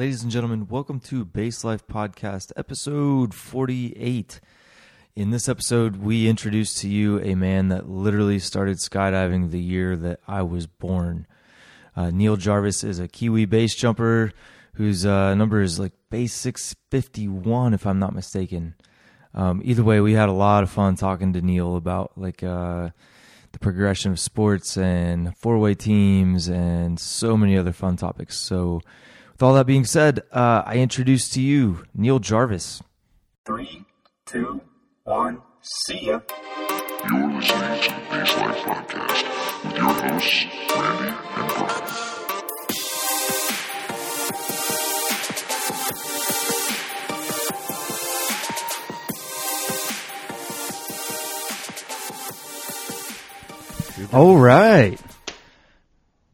Ladies and gentlemen, welcome to Base Life Podcast, episode 48. In this episode, we introduce to you a man that literally started skydiving the year that I was born. Uh, Neil Jarvis is a Kiwi base jumper whose uh, number is like base 651, if I'm not mistaken. Um, either way, we had a lot of fun talking to Neil about like uh, the progression of sports and four way teams and so many other fun topics. So, with all that being said, uh, I introduce to you Neil Jarvis. Three, two, one, see ya. You're listening to the Base Life Podcast with your hosts, Randy and Brian. All right.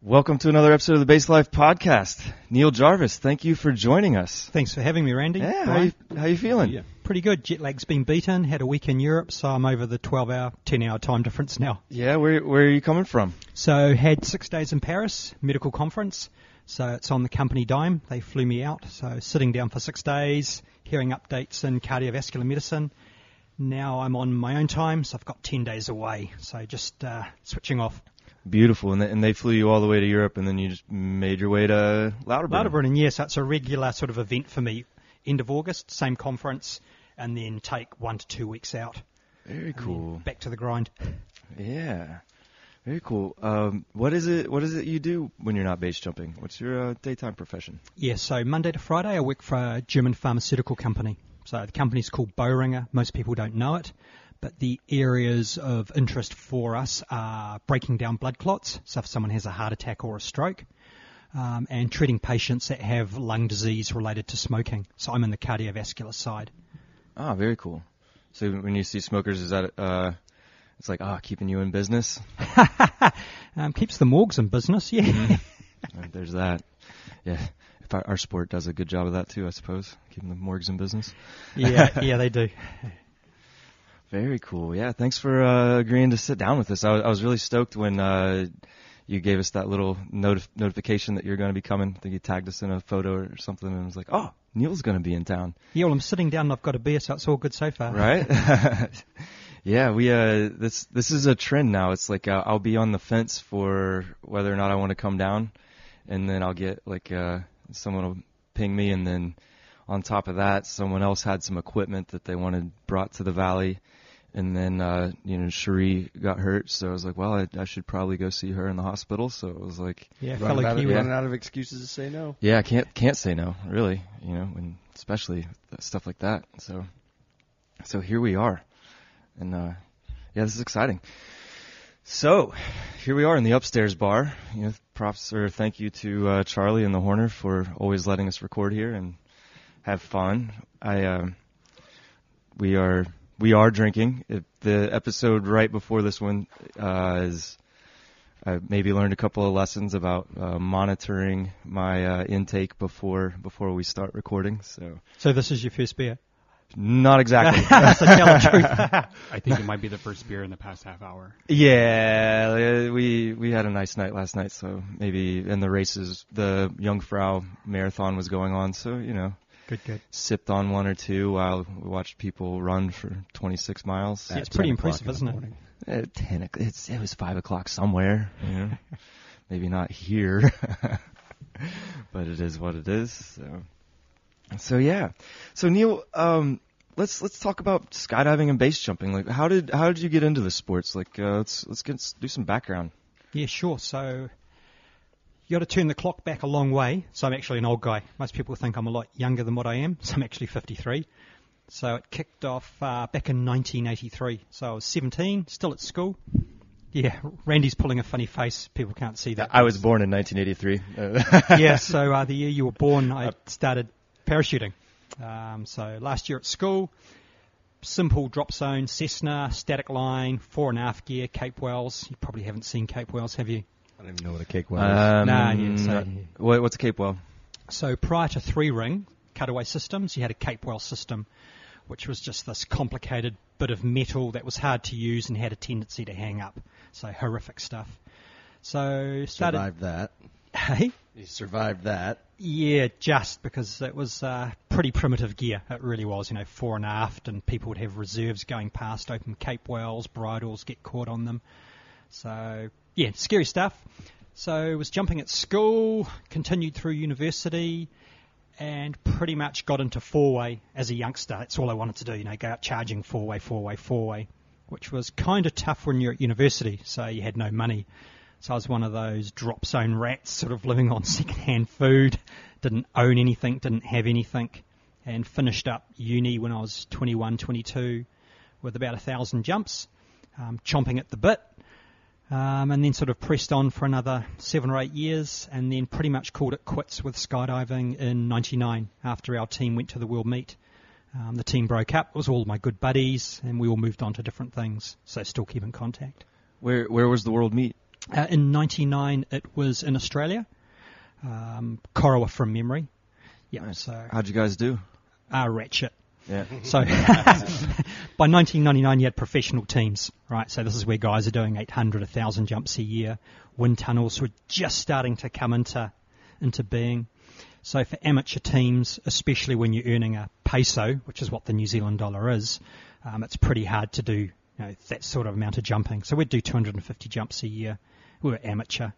Welcome to another episode of the Base Life Podcast. Neil Jarvis, thank you for joining us. Thanks for having me, Randy. Yeah, how you, how you feeling? Yeah, pretty good. Jet lag's been beaten. Had a week in Europe, so I'm over the 12-hour, 10-hour time difference now. Yeah, where where are you coming from? So had six days in Paris, medical conference. So it's on the company dime. They flew me out. So sitting down for six days, hearing updates in cardiovascular medicine. Now I'm on my own time, so I've got 10 days away. So just uh, switching off. Beautiful, and they, and they flew you all the way to Europe, and then you just made your way to Lauterbrunnen. Lauterbrunnen, and yes, that's a regular sort of event for me. End of August, same conference, and then take one to two weeks out. Very cool. Back to the grind. Yeah, very cool. Um, what is it? What is it you do when you're not base jumping? What's your uh, daytime profession? Yeah, so Monday to Friday I work for a German pharmaceutical company. So the company's called Boehringer. Most people don't know it, but the areas of interest for us are breaking down blood clots. So if someone has a heart attack or a stroke, um, and treating patients that have lung disease related to smoking. So I'm in the cardiovascular side. Ah, very cool. So when you see smokers, is that uh, it's like ah, keeping you in business? Um, keeps the morgues in business, yeah. Uh, There's that. Yeah, if our, our sport does a good job of that too, I suppose, keeping the morgues in business. yeah, yeah, they do. Very cool. Yeah, thanks for uh, agreeing to sit down with us. I was, I was really stoked when uh, you gave us that little notif- notification that you're going to be coming. I think you tagged us in a photo or something, and I was like, oh, Neil's going to be in town, Yeah, well, I'm sitting down and I've got a beer, so it's all good so far. right? yeah, we uh, this this is a trend now. It's like uh, I'll be on the fence for whether or not I want to come down, and then I'll get like uh, someone will ping me, and then on top of that, someone else had some equipment that they wanted brought to the valley. And then, uh, you know, Cherie got hurt, so I was like, well, I, I should probably go see her in the hospital. So it was like, Yeah, Running fellow out, of, Kiwi. running out of excuses to say no. yeah, I can't can't say no, really, you know, and especially stuff like that. So, so here we are, and uh, yeah, this is exciting. So, here we are in the upstairs bar. You know, props or thank you to uh, Charlie and the Horner for always letting us record here and have fun. I uh, we are we are drinking. If the episode right before this one uh, is I maybe learned a couple of lessons about uh, monitoring my uh, intake before before we start recording. So So this is your first beer. not exactly. so tell the truth. I think it might be the first beer in the past half hour. yeah, uh, we we had a nice night last night. So maybe in the races, the Jungfrau marathon was going on. So you know, Good, good. sipped on one or two while we watched people run for 26 miles. Yeah, it's pretty impressive, isn't it? At ten, it's it was five o'clock somewhere. You know, maybe not here, but it is what it is. So, so yeah. So Neil, um, let's let's talk about skydiving and base jumping. Like, how did how did you get into the sports? Like, uh, let's let's get do some background. Yeah, sure. So you got to turn the clock back a long way. So I'm actually an old guy. Most people think I'm a lot younger than what I am. So I'm actually 53. So it kicked off uh, back in 1983. So I was 17, still at school. Yeah, Randy's pulling a funny face. People can't see that. I was born in 1983. yeah, so uh, the year you were born, I started parachuting. Um, so last year at school, simple drop zone, Cessna, static line, four and a half gear, Cape Wells. You probably haven't seen Cape Wells, have you? I don't even know what a cake was. Um, Nah, yeah, so- what, what's a Cape Well? So prior to three ring cutaway systems, you had a Cape Well system, which was just this complicated bit of metal that was hard to use and had a tendency to hang up. So horrific stuff. So started. Survived that. Hey, You survived that. Yeah, just because it was uh, pretty primitive gear. It really was, you know, fore and aft, and people would have reserves going past, open cape wells, bridles, get caught on them. So, yeah, scary stuff. So, was jumping at school, continued through university, and pretty much got into four way as a youngster. That's all I wanted to do, you know, go out charging four way, four way, four way, which was kind of tough when you're at university, so you had no money. So I was one of those drop zone rats, sort of living on second-hand food, didn't own anything, didn't have anything, and finished up uni when I was 21, 22 with about a thousand jumps, um, chomping at the bit, um, and then sort of pressed on for another seven or eight years, and then pretty much called it quits with skydiving in 99 after our team went to the world meet. Um, the team broke up. It was all my good buddies, and we all moved on to different things. So still keep in contact. Where where was the world meet? Uh, in 99, it was in Australia, um, Corowa from memory. Yeah, Nice. so How'd you guys do? uh, ratchet. Yeah. So by 1999, you had professional teams, right? So this is where guys are doing 800, 1,000 jumps a year. Wind tunnels were just starting to come into into being. So for amateur teams, especially when you're earning a peso, which is what the New Zealand dollar is, um, it's pretty hard to do you know, that sort of amount of jumping. So we'd do 250 jumps a year. We were amateur,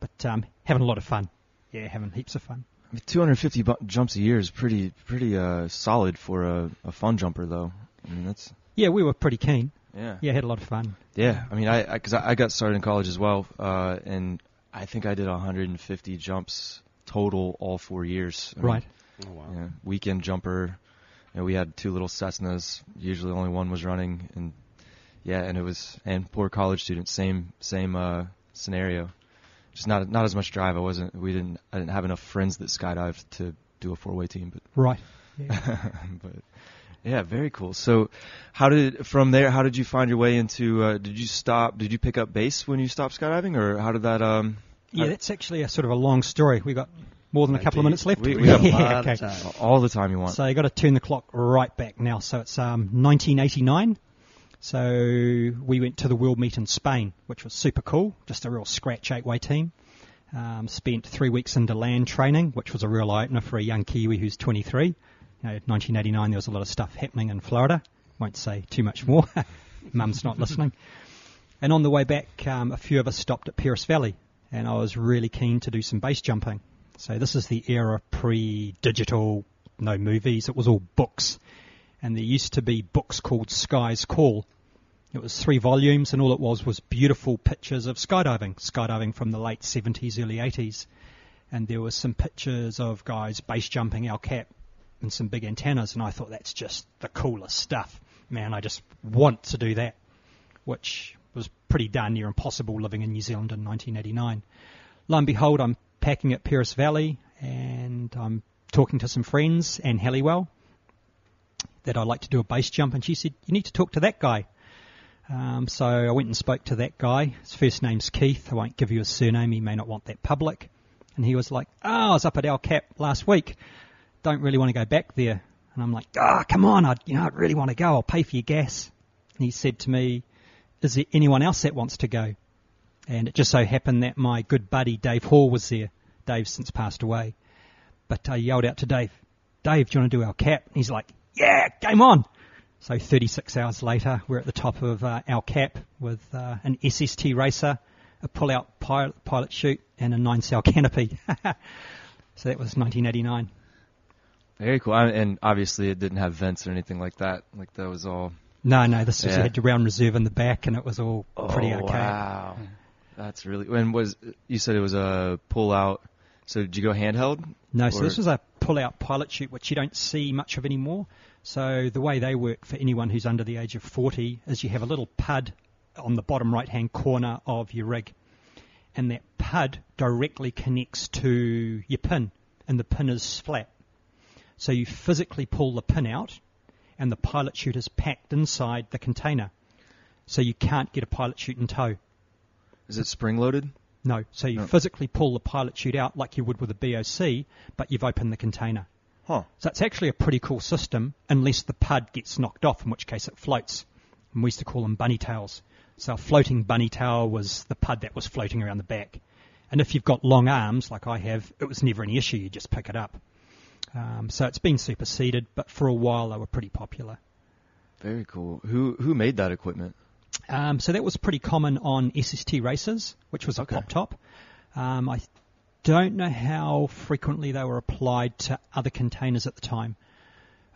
but um, having a lot of fun. Yeah, having heaps of fun. I mean, 250 bu- jumps a year is pretty pretty uh, solid for a, a fun jumper, though. I mean, that's Yeah, we were pretty keen. yeah. Yeah, had a lot of fun. Yeah, I mean, I because I, I got started in college as well, uh, and I think I did 150 jumps total all four years. I mean, Right. Oh wow. Yeah, weekend jumper. You know, we had two little Cessnas. Usually, only one was running, and yeah, and it was and poor college students. Same same uh, scenario. Just not not as much drive. I wasn't. We didn't. I didn't have enough friends that skydived to do a four way team. But Right. Yeah. but yeah, very cool. So, how did from there? How did you find your way into? Uh, did you stop? Did you pick up base when you stopped skydiving, or how did that? Um, Yeah, that's actually a sort of a long story. We got more than a couple of minutes left. We- we have a Yeah, okay. all the time you want. So you got to turn the clock right back now. So it's um, 1989. So we went to the world meet in Spain, which was super cool. Just a real scratch eight-way team. Um, spent three weeks in DeLand training, which was a real eye-opener for a young Kiwi who's 23. You know, 1989, there was a lot of stuff happening in Florida. Won't say too much more. Mum's not listening. And on the way back, um, a few of us stopped at Perris Valley, and I was really keen to do some base jumping. So this is the era pre-digital, no movies. It was all books, and there used to be books called Skies Call. It was three volumes, and all it was was beautiful pictures of skydiving, skydiving from the late 70s, early 80s. And there were some pictures of guys base jumping El Cap and some big antennas, and I thought that's just the coolest stuff. Man, I just want to do that, which was pretty darn near impossible living in New Zealand in 1989. Lo and behold, I'm packing at Perris Valley, and I'm talking to some friends, Anne Halliwell, that I'd like to do a base jump, and she said, you need to talk to that guy. Um, so I went and spoke to that guy. His first name's Keith. I won't give you his surname. He may not want that public. And he was like, oh, I was up at El Cap last week. Don't really want to go back there. And I'm like, ah, come on. I, you know, I'd really want to go. I'll pay for your gas. And he said to me, is there anyone else that wants to go? And it just so happened that my good buddy Dave Hall was there. Dave's since passed away. But I yelled out to Dave, Dave, do you want to do El Cap? And he's like, yeah, game on. So 36 hours later, we're at the top of uh, El Cap with uh, an SST racer, a pull-out pilot, pilot chute, and a nine-cell canopy. so that was 1989. Very cool. I, and obviously, it didn't have vents or anything like that. Like that was all. No, no, this was Yeah. you had your round reserve in the back, and it was all pretty oh, okay. Wow, that's really. And was you said it was a pull out? So did you go handheld? No, so Or- this was a pull-out pilot chute, which you don't see much of anymore. So the way they work for anyone who's under the age of 40 is you have a little pud on the bottom right-hand corner of your rig, and that pud directly connects to your pin, and the pin is flat. So you physically pull the pin out, and the pilot chute is packed inside the container. So you can't get a pilot chute in tow. Is it spring loaded? No. So you No. physically pull the pilot chute out like you would with a BOC, but you've opened the container. Huh. So it's actually a pretty cool system, unless the pud gets knocked off, in which case it floats. And we used to call them bunny tails. So a floating bunny tail was the pud that was floating around the back. And if you've got long arms, like I have, it was never any issue. You just pick it up. Um, so it's been superseded, but for a while they were pretty popular. Very cool. Who who made that equipment? Um, so that was pretty common on SST Racers, which was a Okay. pop top. Um, I don't know how frequently they were applied to other containers at the time,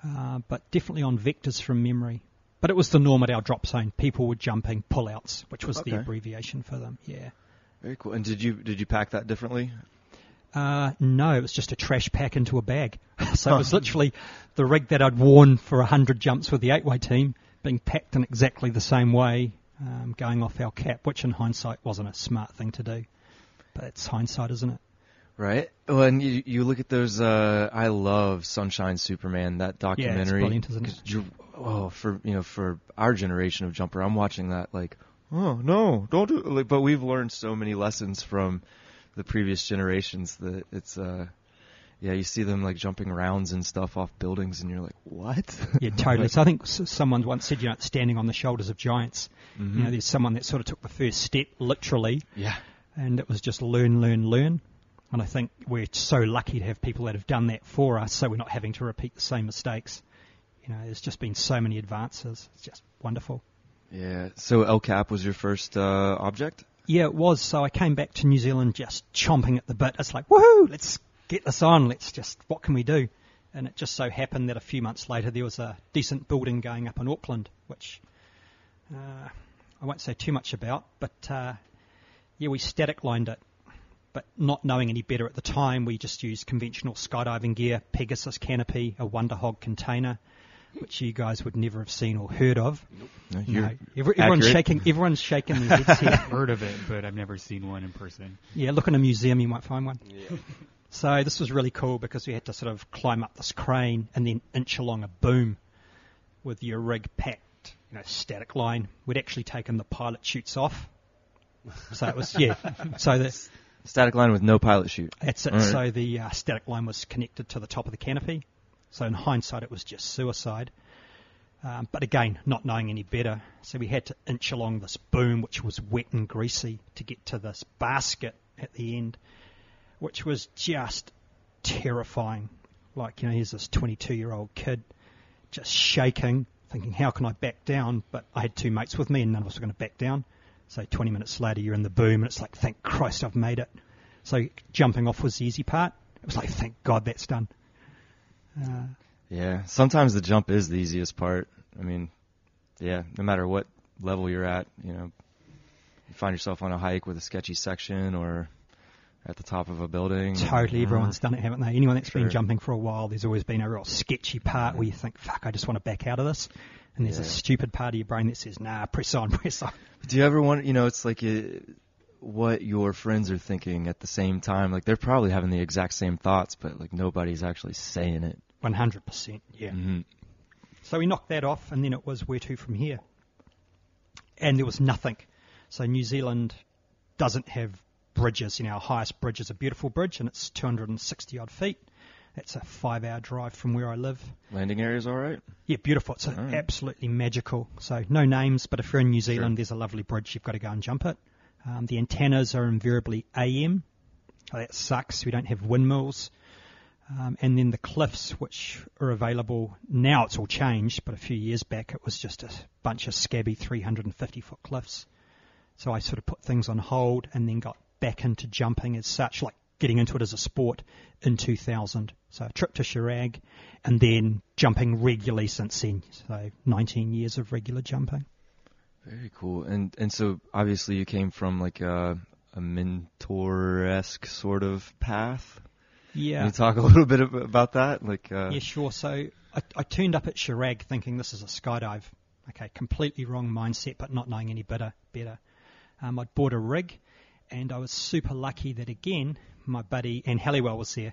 uh, but definitely on vectors from memory. But it was the norm at our drop zone. People were jumping pullouts, which was the abbreviation for them. Yeah. Very cool. And did you did you pack that differently? Uh, no, it was just a trash pack into a bag. so it was literally the rig that I'd worn for a hundred jumps with the eight-way team being packed in exactly the same way, um, going off El Cap, which in hindsight wasn't a smart thing to do. But it's hindsight, isn't it? Right. Well, and you you look at those. Uh, I love Sunshine Superman. That documentary. brilliant, isn't it? 'Cause you- oh, for you know, for our generation of jumper, I'm watching that like, oh no, don't do. Like, but we've learned so many lessons from the previous generations that it's. uh yeah, you see them like jumping rounds and stuff off buildings, and you're like, "What?" Yeah, totally. So I think someone once said, you know, it's standing on the shoulders of giants. Mm-hmm. You know, there's someone that sort of took the first step, literally, yeah, and it was just learn, learn, learn. And I think we're so lucky to have people that have done that for us, so we're not having to repeat the same mistakes. You know, there's just been so many advances. It's just wonderful. yeah. So El Cap was your first uh, object. Yeah, it was. So I came back to New Zealand just chomping at the bit. It's like, woohoo, let's get this on. Let's just, what can we do? And it just so happened that a few months later there was a decent building going up in Auckland, which uh, I won't say too much about, but uh, yeah, we static lined it. But not knowing any better at the time, we just used conventional skydiving gear, Pegasus canopy, a Wonder Hog container, which you guys would never have seen or heard of. No, No, every- everyone's accurate. shaking. Everyone's shaking their heads here. Heard of it, but I've never seen one in person. Yeah, look in a museum, you might find one. so this was really cool because we had to sort of climb up this crane and then inch along a boom with your rig packed, you know, static line. We'd actually taken the pilot chutes off. So it was, yeah. So the, Static line with no pilot chute. that's it. All right. So the uh, static line was connected to the top of the canopy. So in hindsight, it was just suicide. Um, but again, not knowing any better, so we had to inch along this boom, which was wet and greasy, to get to this basket at the end, which was just terrifying. Like, you know, here's this 22 year old kid just shaking, thinking, how can I back down? But I had two mates with me, and none of us were going to back down. So 20 minutes later, you're in the boom, and it's like, thank Christ I've made it. So jumping off was the easy part. It was like, thank God that's done. Uh, Yeah, sometimes the jump is the easiest part. I mean, yeah, no matter what level you're at, you know, you find yourself on a hike with a sketchy section or at the top of a building. Totally, Uh, everyone's done it, haven't they? Anyone that's Sure. been jumping for a while, there's always been a real sketchy part where you think, fuck, I just want to back out of this. And there's a stupid part of your brain that says, nah, press on, press on. Do you ever want, you know, it's like uh what your friends are thinking at the same time. Like they're probably having the exact same thoughts, but like nobody's actually saying it. 100%, yeah. hmm So we knocked that off, and then it was where to from here. And there was nothing. So New Zealand doesn't have bridges. You know, our highest bridge is a beautiful bridge, and it's 260 odd feet. That's a five hour drive from where I live. Landing area's all right. Yeah, beautiful. It's Alright. absolutely magical. So no names, but if you're in New Sure. Zealand, there's a lovely bridge. You've got to go and jump it. Um, the antennas are invariably AM. Oh, that sucks. We don't have windmills. Um, and then the cliffs, which are available now, it's all changed. But a few years back, it was just a bunch of scabby 350 foot cliffs. So I sort of put things on hold and then got back into jumping as such, like getting into it as a sport in 2000. So a trip to Kjerag and then jumping regularly since then. So 19 years of regular jumping. Very cool. And and so obviously you came from like a, a mentor esque sort of path. Yeah. Can you talk a little bit about that? Like, uh, Yeah, sure. So I, I turned up at Kjerag thinking this is a skydive. Okay, completely wrong mindset, but not knowing any better. Better. Um, I'd bought a rig, and I was super lucky that again my buddy Anne Halliwell was there.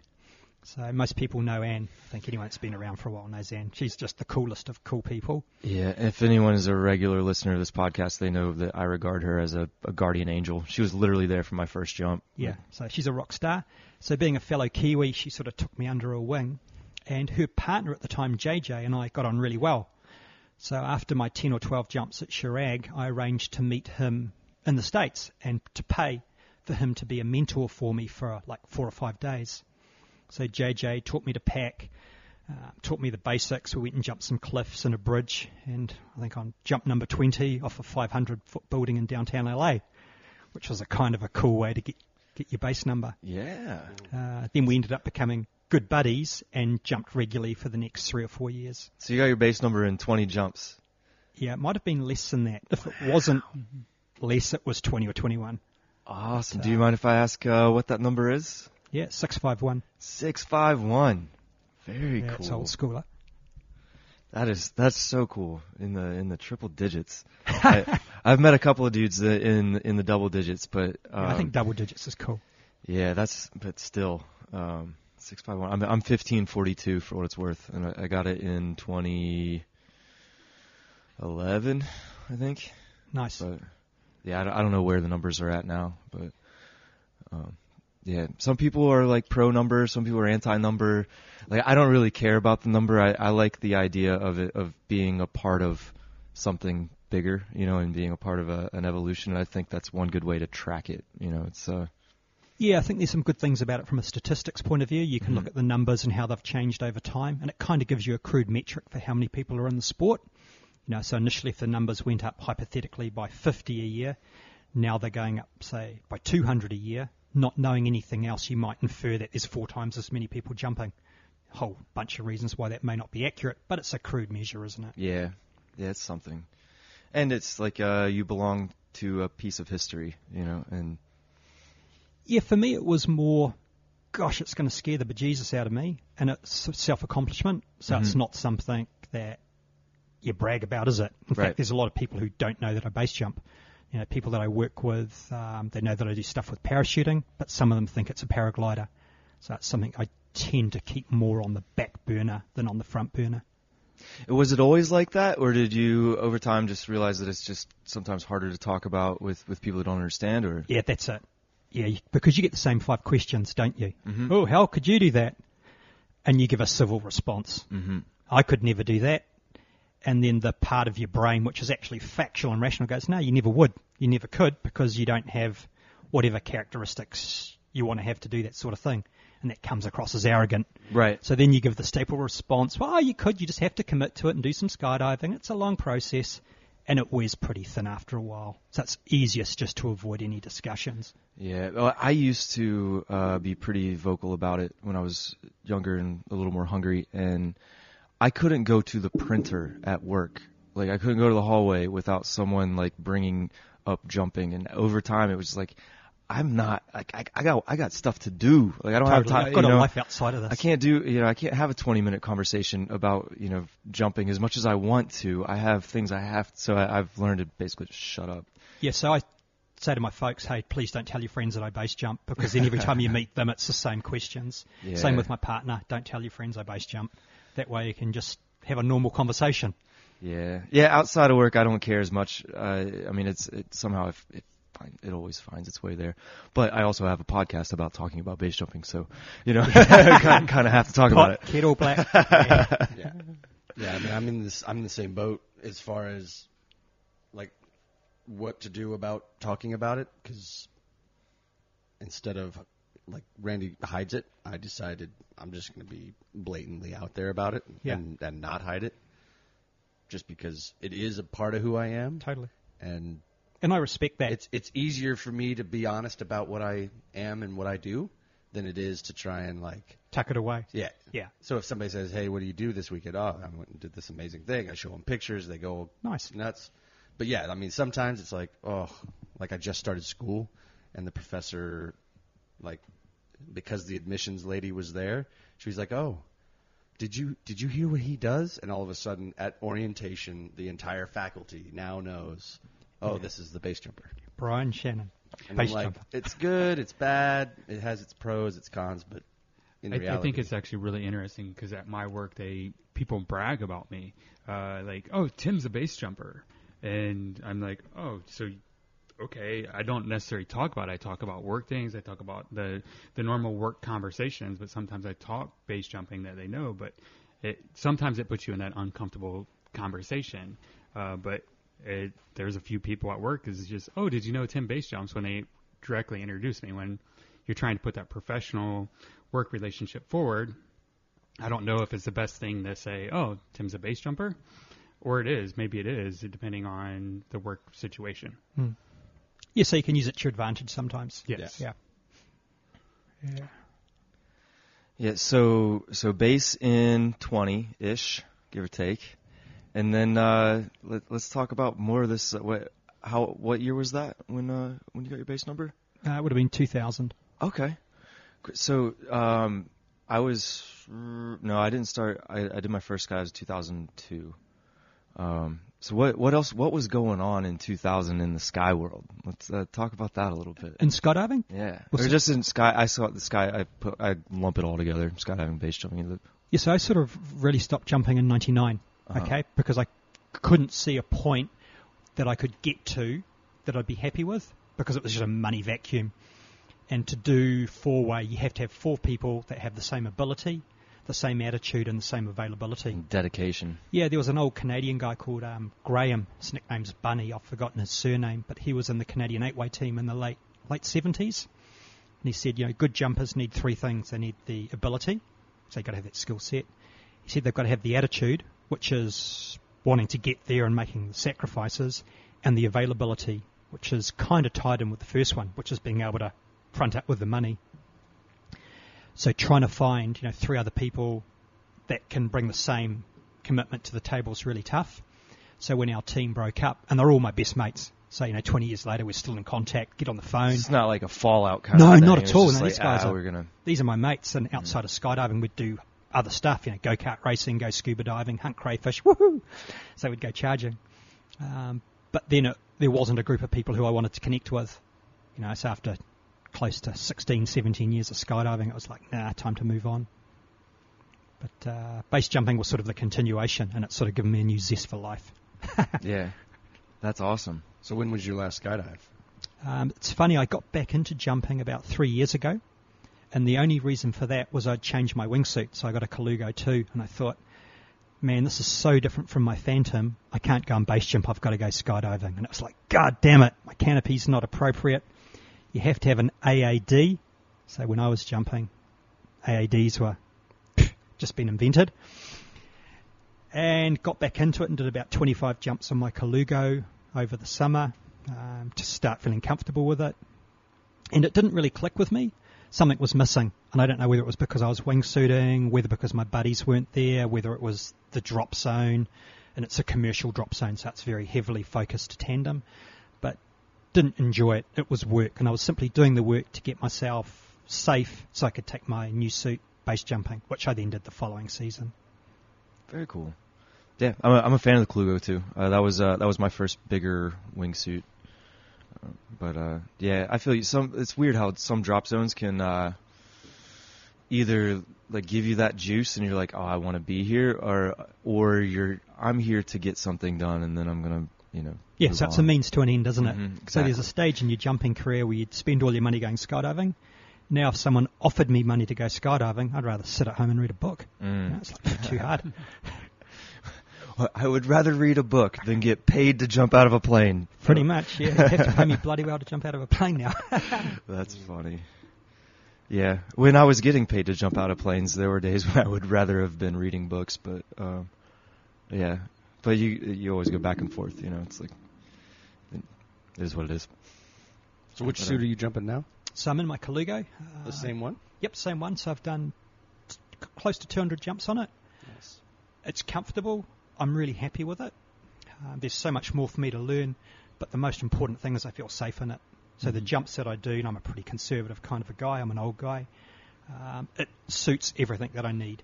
So most people know Anne. I think anyone that's been around for a while knows Anne. She's just the coolest of cool people. Yeah, if anyone is a regular listener of this podcast, they know that I regard her as a, a guardian angel. She was literally there for my first jump. Yeah, so she's a rock star. So being a fellow Kiwi, she sort of took me under her wing, and her partner at the time, JJ, and I got on really well. So after my 10 or 12 jumps at Kjerag, I arranged to meet him in the States and to pay for him to be a mentor for me for like four or five days. So JJ taught me to pack, uh, taught me the basics. We went and jumped some cliffs and a bridge, and I think on jump number 20 off a 500 foot building in downtown LA, which was a kind of a cool way to get get your base number. Yeah. Uh, then we ended up becoming good buddies and jumped regularly for the next three or four years. So you got your base number in 20 jumps. Yeah, it might have been less than that. If it wasn't less, it was 20 or 21. Awesome. Do you mind if I ask uh, what that number is? Yeah, 651. 651. Very Yeah, it's cool. old schooler. That is that's so cool in the in the triple digits. I, I've met a couple of dudes that in in the double digits, but um, I think double digits is cool. yeah, that's but still um, six five one. I'm I'm fifteen forty two for what it's worth, and I, I got it in twenty eleven, I think. Nice. But yeah, I don't, I don't know where the numbers are at now, but um, yeah, some people are like pro number, some people are anti number. Like I don't really care about the number. I, I like the idea of it of being a part of something bigger, you know, and being a part of a, an evolution. And I think that's one good way to track it. You know, it's uh, Yeah, I think there's some good things about it from a statistics point of view. You can look at the numbers and how they've changed over time, and it kind of gives you a crude metric for how many people are in the sport. You know, so initially, if the numbers went up hypothetically by 50 a year, now they're going up, say, by 200 a year. Not knowing anything else, you might infer that there's four times as many people jumping. A whole bunch of reasons why that may not be accurate, but it's a crude measure, isn't it? yeah, yeah, it's something. And it's like uh, you belong to a piece of history, you know, and Yeah, for me, it was more, gosh, it's going to scare the bejesus out of me, and it's self accomplishment. So it's not something that you brag about, is it? In Right. fact, there's a lot of people who don't know that I base jump. You know, people that I work with, um, they know that I do stuff with parachuting, but some of them think it's a paraglider. So that's something I tend to keep more on the back burner than on the front burner. Was it always like that, or did you over time just realize that it's just sometimes harder to talk about with, with people who don't understand? Or Yeah, that's it. Yeah, because you get the same five questions, don't you? Oh, how could you do that? And you give a civil response. Mm-hmm. I could never do that. And then the part of your brain, which is actually factual and rational, goes, no, you never would. You never could because you don't have whatever characteristics you want to have to do that sort of thing. And that comes across as arrogant. right? So then you give the staple response, well, you could, you just have to commit to it and do some skydiving. It's a long process and it wears pretty thin after a while. So it's easiest just to avoid any discussions. Yeah, well, I used to uh, be pretty vocal about it when I was younger and a little more hungry, and I couldn't go to the printer at work. Like I couldn't go to the hallway without someone like bringing up jumping, and over time it was just like, I'm not like I, I got I got stuff to do. Like I don't have time. I've got you a know? life outside of this. I can't do, you know, I can't have a 20 minute conversation about, you know, jumping as much as I want to. I have things I have, to, so I, I've learned to basically just shut up. Yeah, so I say to my folks, hey, please don't tell your friends that I base jump because then every time you meet them, it's the same questions. Yeah. Same with my partner. Don't tell your friends I base jump. That way you can just have a normal conversation. Yeah, yeah. Outside of work, I don't care as much. Uh, I mean, it's it, somehow it, it it always finds its way there. But I also have a podcast about talking about base jumping, so you know, kind, kind of have to talk about it. Pot, kettle black. Yeah. Yeah. Yeah, I mean, I'm in this. I'm in the same boat as far as like what to do about talking about it because instead of like Randy hides it, I decided I'm just going to be blatantly out there about it Yeah. and and not hide it, just because it is a part of who I am, totally. and And I respect that. it's it's easier for me to be honest about what I am and what I do than it is to try and like Tuck it away. yeah. Yeah. So if somebody says, "Hey, what do you do this weekend?" Oh, I went and did this amazing thing. I show them pictures. They go Nice. nuts. But yeah, I mean, sometimes it's like, oh, like I just started school, and the professor, like, because the admissions lady was there, she was like, "Oh, did you did you hear what he does?" And all of a sudden, at orientation, the entire faculty now knows, oh, this is the base jumper. Brian Shannon. And Base I'm like, jumper. it's good, it's bad, it has its pros, its cons, but in I, I think it's actually really interesting because at my work, they people brag about me, uh, like, "Oh, Tim's a base jumper," and I'm like, "Oh, so okay." I don't necessarily talk about. It. I talk about work things. I talk about the the normal work conversations, but sometimes I talk base jumping that they know. But it sometimes it puts you in that uncomfortable conversation. Uh, but it, there's a few people at work is just, "Oh, did you know Tim base jumps?" When they directly introduced me. When you're trying to put that professional work relationship forward, I don't know if it's the best thing to say, "Oh, Tim's a base jumper," or it is. Maybe it is, depending on the work situation. Yeah, so you can use it to your advantage sometimes. Yes. Yeah. Yeah. Yeah, so so base in twenty ish, give or take, and then uh, let, let's talk about more of this. Uh, what how what year was that when uh, when you got your base number? Uh, it would have been 2000. Okay, so um, I was no, I didn't start. I, I did my first sky was 2002. Um, so what what else? What was going on in 2000 in the sky world? Let's uh, talk about that a little bit. In skydiving? Yeah, Well, or so- just in sky. I saw the sky. I put I lump it all together. Skydiving, base jumping. Yeah, so I sort of really stopped jumping in 99, Uh-huh. okay, because I couldn't see a point that I could get to that I'd be happy with because it was just a money vacuum. And to do four way, you have to have four people that have the same ability, the same attitude, and the same availability. Dedication. Yeah, there was an old Canadian guy called um, Graham. His nickname's Bunny. I've forgotten his surname, but he was in the Canadian eight-way team in the late late 70s. And he said, you know, good jumpers need three things. They need the ability, so you've got to have that skill set. He said they've got to have the attitude, which is wanting to get there and making the sacrifices, and the availability, which is kind of tied in with the first one, which is being able to front up with the money. So trying to find, you know, three other people that can bring the same commitment to the table is really tough. So when our team broke up, and they're all my best mates, so you know, 20 years later we're still in contact, get on the phone. It's not like a fallout kind No, of thing. not at all. No, like, these guys ah, are- gonna. These are my mates, and outside of skydiving we'd do other stuff, you know, go kart racing, go scuba diving, hunt crayfish, woohoo! So we'd go charging. Um, but then it, there wasn't a group of people who I wanted to connect with. You know, so after close to 16, 17 years of skydiving, it was like, nah, time to move on. But uh, base jumping was sort of the continuation, and it's sort of given me a new zest for life. Yeah, that's awesome. So when was your last skydive? Um, it's funny, I got back into jumping about three years ago, and the only reason for that was I'd changed my wingsuit, so I got a Colugo 2, and I thought, man, this is so different from my Phantom. I can't go on base jump, I've got to go skydiving. And it was like, God damn it, my canopy's not appropriate. You have to have an AAD. So when I was jumping, AADs were just been invented. And got back into it and did about 25 jumps on my Colugo over the summer um, to start feeling comfortable with it. And it didn't really click with me. Something was missing. And I don't know whether it was because I was wingsuiting, whether because my buddies weren't there, whether it was the drop zone. And it's a commercial drop zone, so it's very heavily focused tandem. Didn't enjoy it. It was work. And I was simply doing the work to get myself safe so I could take my new suit base jumping, which I then did the following season. Very cool. Yeah, I'm a, I'm a fan of the Colugo too. Uh, that was uh, that was my first bigger wingsuit. Uh, but uh, yeah, I feel you- some. It's weird how some drop zones can uh, either like give you that juice and you're like, oh, I want to be here, or or you're I'm here to get something done and then I'm gonna you know. So it's a means to an end, isn't it? Mhm, So there's a stage in your jumping career where you'd spend all your money going skydiving. Now, if someone offered me money to go skydiving, I'd rather sit at home and read a book. Mm. You know, it's like too hard. I would rather read a book than get paid to jump out of a plane. Pretty much, yeah. You have to pay me bloody well to jump out of a plane now. That's funny. Yeah, when I was getting paid to jump out of planes, there were days when I would rather have been reading books, but uh, yeah, but you you always go back and forth. You know, it's like is what it is. So which suit are you jumping now? so I'm in my Colugo. The Uh, same one? Yep, same one. So I've done t- close to 200 jumps on it. Yes. It's comfortable. I'm really happy with it. Uh, there's so much more for me to learn, but the most important thing is I feel safe in it. So the jumps that I do, and I'm a pretty conservative kind of a guy. I'm an old guy. Um, it suits everything that I need.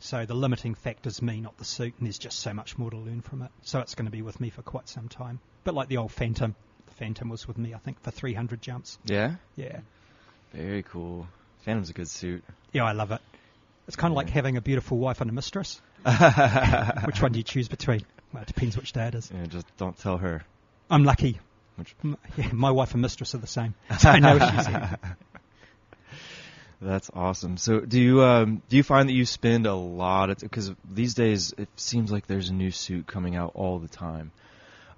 So the limiting factor is me, not the suit, and there's just so much more to learn from it. So it's going to be with me for quite some time. But like the old Phantom, the Phantom was with me, I think, for 300 jumps. Yeah, Yeah, very cool. Phantom's a good suit. yeah, I love it. It's kind of like having a beautiful wife and a mistress. Which one do you choose between? Well, it depends which day it is. just don't tell her. I'm lucky. Which- M- Yeah, my wife and mistress are the same. So I know what she's. That's awesome. So, do you um, do you find that you spend a lot of because these days it seems like there's a new suit coming out all the time.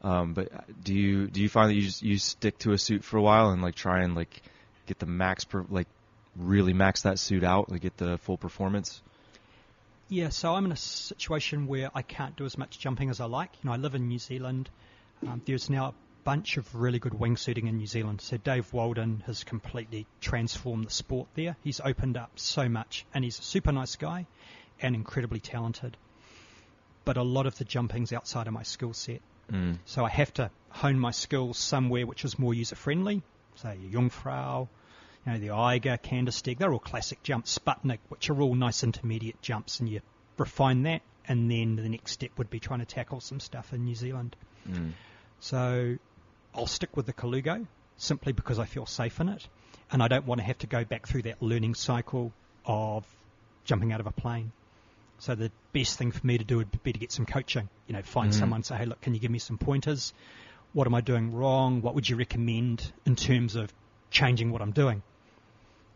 Um, but do you do you find that you just you stick to a suit for a while and like try and like get the max per, like really max that suit out, like get the full performance? Yeah, so I'm in a situation where I can't do as much jumping as I like. You know, I live in New Zealand. Um, there's now a bunch of really good wingsuiting in New Zealand. So Dave Walden has completely transformed the sport there. He's opened up so much, and he's a super nice guy and incredibly talented. But a lot of the jumping's outside of my skill set. Mm. So I have to hone my skills somewhere which is more user friendly. Say Jungfrau, you know, the Eiger, Candlestick, they're all classic jumps. Sputnik, which are all nice intermediate jumps, and you refine that. And then the next step would be trying to tackle some stuff in New Zealand. Mm. So I'll stick with the Colugo simply because I feel safe in it, and I don't want to have to go back through that learning cycle of jumping out of a plane. So the best thing for me to do would be to get some coaching. You know, find Mhm. someone, say, hey, look, can you give me some pointers? What am I doing wrong? What would you recommend in terms of changing what I'm doing?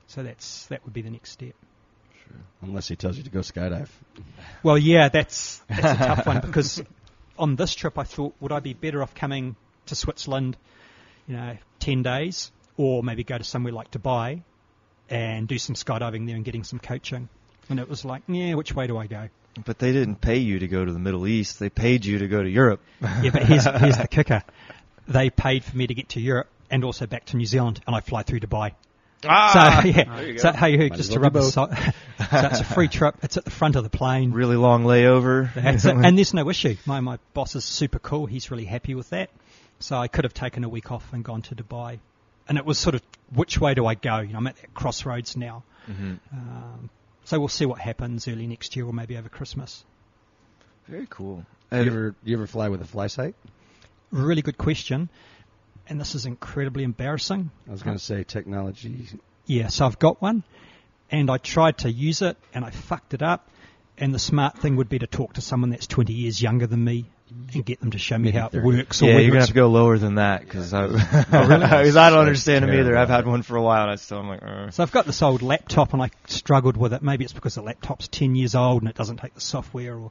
So that's that would be the next step. Unless he tells you to go skydive. Well, yeah, that's that's a tough one because on this trip I thought, would I be better off coming to Switzerland, you know, ten days, or maybe go to somewhere like Dubai and do some skydiving there and getting some coaching? And it was like, yeah, which way do I go? But they didn't pay you to go to the Middle East. They paid you to go to Europe. Yeah, but here's here's the kicker: they paid for me to get to Europe and also back to New Zealand, and I fly through Dubai. Ah, so yeah, there you go. so hey, Might just to rub do the both. so, so it's a free trip. It's at the front of the plane. really long layover. That's it. And there's no issue. My my boss is super cool. He's really happy with that. So I could have taken a week off and gone to Dubai. And it was sort of which way do I go? You know, I'm at that crossroads now. hmm Um, so we'll see what happens early next year or maybe over Christmas. Very cool. You ever you ever fly with a FlySight? Really good question. And this is incredibly embarrassing. I was going to say technology. Yeah, so I've got one, and I tried to use it, and I fucked it up. And the smart thing would be to talk to someone that's 20 years younger than me and get them to show me how it 30. works. Or yeah, you're gonna have to go lower than that because I, really? because I don't That's understand them either. I've had one for a while and I still I'm like, uh. So I've got this old laptop, and I struggled with it. Maybe it's because the laptop's 10 years old and it doesn't take the software. Or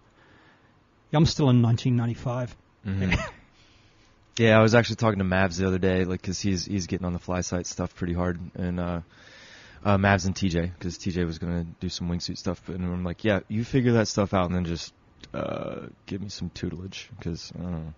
I'm still in 1995. Mhm. yeah, I was actually talking to Mavs the other day, like, cause he's he's getting on the FlySight stuff pretty hard, and uh, uh, Mavs and TJ, because TJ was gonna do some wingsuit stuff, and I'm like, yeah, you figure that stuff out, and then just uh, give me some tutelage, because I don't know.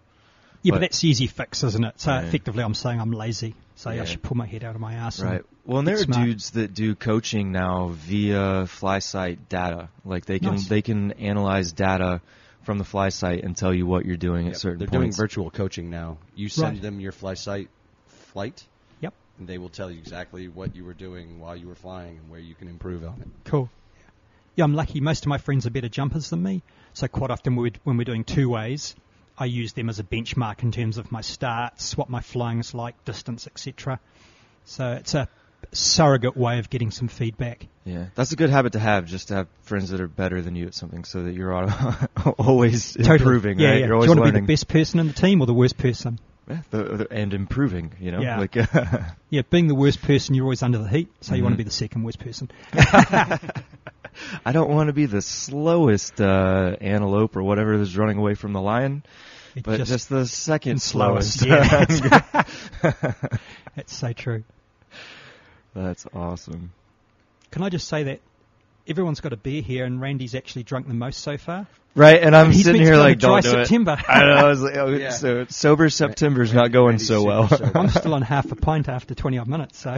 Yeah, but, But- that's easy fix, isn't it? So Yeah. effectively, I'm saying I'm lazy. So Yeah. I should pull my head out of my ass. and- Right. Well, and there are smart. dudes that do coaching now via FlySight data. Like they can Nice. they can analyze data from the FlySight and tell you what you're doing at certain They're doing virtual coaching now. You send Right. them your FlySight flight, Yep. and they will tell you exactly what you were doing while you were flying and where you can improve on it. Cool. Yeah, I'm lucky. Most of my friends are better jumpers than me. So quite often when we're, when we're doing two ways, I use them as a benchmark in terms of my starts, what my flying is like, distance, etc. So it's a surrogate way of getting some feedback. yeah, that's a good habit to have. Just to have friends that are better than you at something, so that you're always Totally. improving. Yeah, right? yeah. You're Do you want to be the best person in the team or the worst person? Yeah, the, the, and improving. You know, Yeah. like Yeah, being the worst person, you're always under the heat. So you want to be the second worst person. I don't want to be the slowest uh, antelope or whatever that's running away from the lion, It but just, the second slowest. slowest. Yeah. That's so true. That's awesome. Can I just say that everyone's got a beer here, and Randy's actually drunk the most so far. Right, and I'm He's sitting here like, a dry don't do September. it. I know. I was like, oh, Yeah. so sober September's not going Randy's so well. I'm still on half a pint after 20 odd minutes, so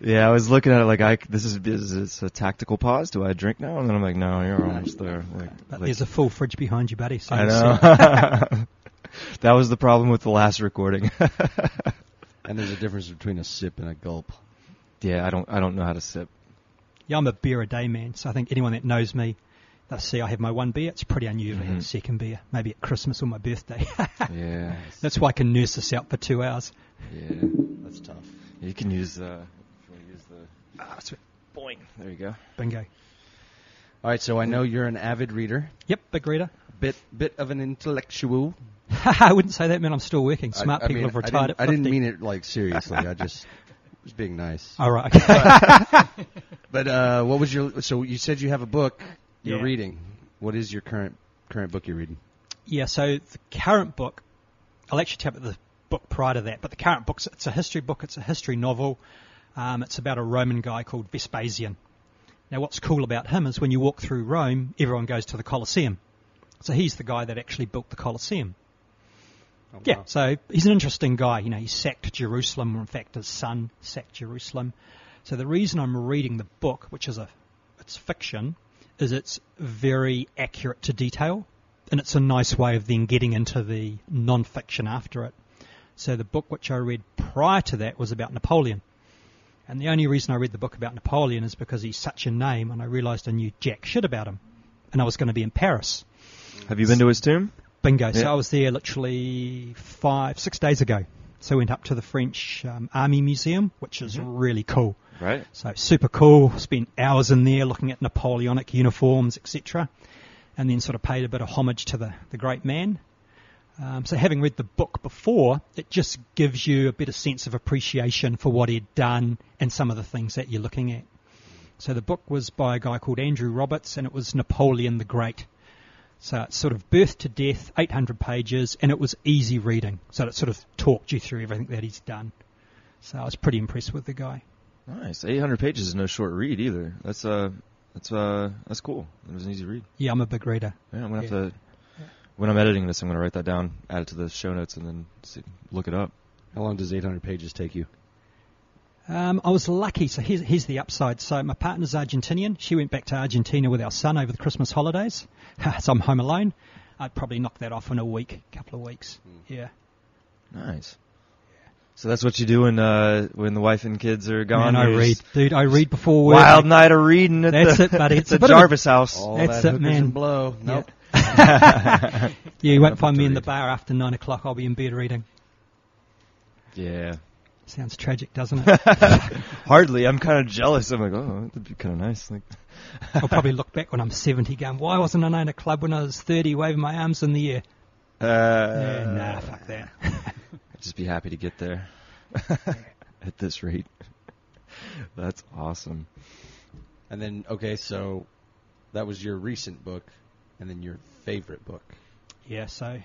yeah, I was looking at it like, I this is is this a tactical pause? Do I drink now? And then I'm like, no, you're almost there. Like, but like- there's a full fridge behind you, buddy. So I know. that was the problem with the last recording. And there's a difference between a sip and a gulp. yeah, I don't I don't know how to sip. Yeah, I'm a beer a day man, so I think anyone that knows me, they'll see I have my one beer. It's pretty unusual to have a Mhm. second beer, maybe at Christmas or my birthday. Yeah, That's why I can nurse this out for two hours. yeah. That's tough. You can use uh, if you use the Ah, sweet. boing. There you go. Bingo. All right, so I know you're an avid reader, Yep, big reader. bit bit of an intellectual. I wouldn't say that, man. I'm still working. Smart I, I people mean, have retired I didn't, 50. I didn't mean it like seriously. I just was being nice. All right. But uh, what was your? So you said you have a book you're Yeah. reading. What is your current current book you're reading? Yeah, so the current book I'll actually tell you about the book prior to that. But the current book's it's a history book. It's a history novel. Um, it's about a Roman guy called Vespasian. Now, what's cool about him is when you walk through Rome, everyone goes to the Colosseum. So he's the guy that actually built the Colosseum. Oh, Yeah, wow. so he's an interesting guy. You know, he sacked Jerusalem, or in fact, his son sacked Jerusalem. So the reason I'm reading the book, which is a, it's fiction, is it's very accurate to detail, and it's a nice way of then getting into the non-fiction after it. So the book which I read prior to that was about Napoleon. And the only reason I read the book about Napoleon is because he's such a name, and I realised I knew jack shit about him. And I was going to be in Paris. Have you been to his tomb? Bingo. So Yeah. I was there literally five, six days ago. So I went up to the French um, Army Museum, which is really cool. Right. So super cool. Spent hours in there looking at Napoleonic uniforms, etc. And then sort of paid a bit of homage to the, the great man. Um, so having read the book before, it just gives you a better sense of appreciation for what he'd done and some of the things that you're looking at. So the book was by a guy called Andrew Roberts, and it was Napoleon the Great. So it's sort of birth to death, 800 pages, and it was easy reading. So it sort of talked you through everything that he's done. So I was pretty impressed with the guy. Nice. 800 pages is no short read either. That's uh, that's uh, that's cool. It was an easy read. Yeah, I'm a big reader. Yeah, I'm gonna Yeah. have to. When I'm editing this, I'm gonna write that down, add it to the show notes, and then see, look it up. How long does 800 pages take you? Um, I was lucky. So here's, here's the upside. So my partner's Argentinian. She went back to Argentina with our son over the Christmas holidays. so I'm home alone. I'd probably knock that off in a week, couple of weeks. Yeah. Nice. So that's what you do when uh, when the wife and kids are gone. Man, I read, dude. I read before work. Wild night of reading at That's the, it, buddy. It's the a bit of a- Jarvis house. All That's that it, man. and blow. Nope. Yeah, you won't find to me in the bar after nine o'clock. I'll be in bed reading. Yeah. Sounds tragic, doesn't it? Hardly. I'm kind of jealous. I'm like, oh, that'd be kind of nice. Like, I'll probably look back when I'm 70 going, why wasn't I in a club when I was 30 waving my arms in the air? uh, yeah, nah, fuck that. I'd just be happy to get there at this rate. That's awesome. And then, okay, so that was your recent book, and then your favorite book. Yeah, so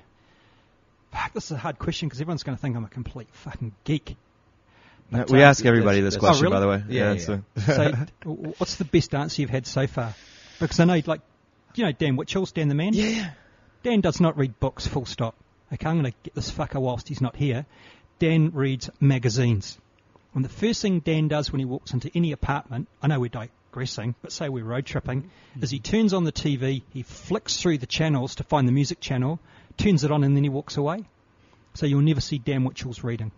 fuck, this is a hard question because everyone's going to think I'm a complete fucking geek. We ask everybody this question, Oh, by the way. Yeah, yeah, so- So, what's the best answer you've had so far? Because I know, like, you know, Dan Witchalls Dan the Man. yeah, yeah. Dan does not read books. Full stop. Okay, I'm going to get this fucker whilst he's not here. Dan reads magazines. And the first thing Dan does when he walks into any apartment, I know we're digressing, but say we're road tripping, mm. is he turns on the TV, he flicks through the channels to find the music channel, turns it on, and then he walks away. So you'll never see Dan Witchalls reading.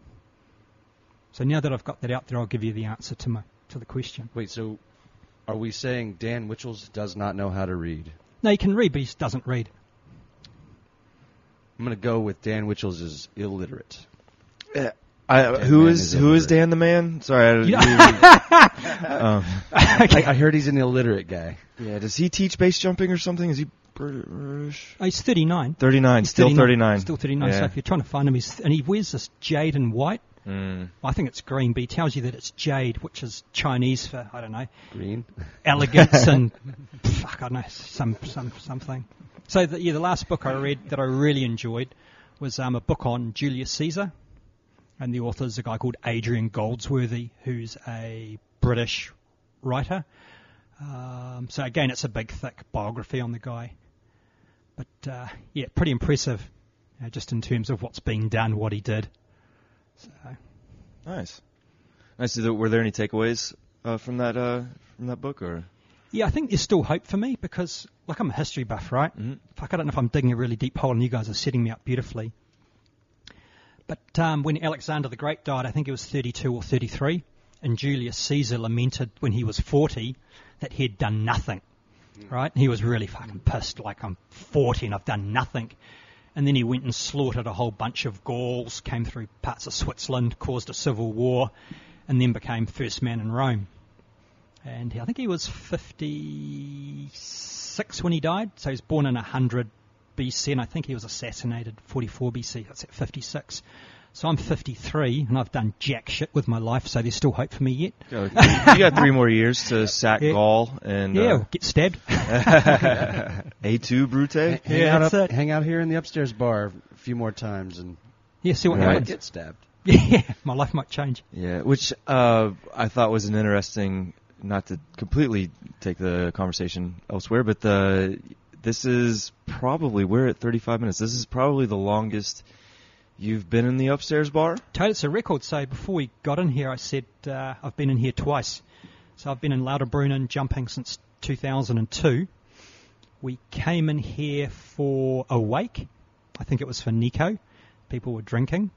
So now that I've got that out there, I'll give you the answer to my to the question. Wait, so are we saying Dan Witchalls does not know how to read? No, he can read, but he just doesn't read. I'm going to go with Dan Witchalls is illiterate. I, Dead who man is is who is. Dan the man? Sorry, I, Yeah. um, I, I heard he's an illiterate guy. yeah. Does he teach base jumping or something? Is he British? Oh, he's 39. Thirty nine, He's still thirty nine. Still 39. So if you're trying to find him, he's, and he wears this jade and white. Mm. I think it's green, but he tells you that it's jade, which is Chinese for I don't know Green. elegance and fuck I don't know some some something. So the, yeah, the last book I read that I really enjoyed was um, a book on Julius Caesar, and the author is a guy called Adrian Goldsworthy, who's a British writer. Um, so again, it's a big, thick biography on the guy, but uh, yeah, pretty impressive, uh, just in terms of what's being done, what he did. So. Nice. Nice. Did there- Were there any takeaways uh, from that uh, from that book or? Yeah, I think there's still hope for me because, like, I'm a history buff, right? Mhm. Fuck, I don't know if I'm digging a really deep hole, and you guys are setting me up beautifully. But um, when Alexander the Great died, I think he was 32 or 33, and Julius Caesar lamented when he was 40 that he had done nothing, right? And he was really fucking pissed, like, I'm 40 and I've done nothing. And then he went and slaughtered a whole bunch of Gauls, came through parts of Switzerland, caused a civil war, and then became first man in Rome and I think he was 56 when he died. So he was born in 100 BC, and I think he was assassinated 44 BC. That's at 56. So I'm 53, and I've done jack shit with my life. So there's still hope for me yet. you got three more years to sack Yeah. Gaul and Yeah, uh, get stabbed. A2 Brute. Hang, Yeah, out that's up, it. hang out here in the upstairs bar a few more times, and Yeah, see what Right. Might happens. get stabbed. Yeah, my life might change. Yeah, which uh, I thought was an interesting. Not to completely take the conversation elsewhere, but the this is probably we're at 35 minutes. This is probably the longest you've been in the upstairs bar. Toad, it's a record. So before we got in here, I said uh, I've been in here twice. So I've been in Lauterbrunnen jumping since 2002. We came in here for a wake. I think it was for Nico. People were drinking.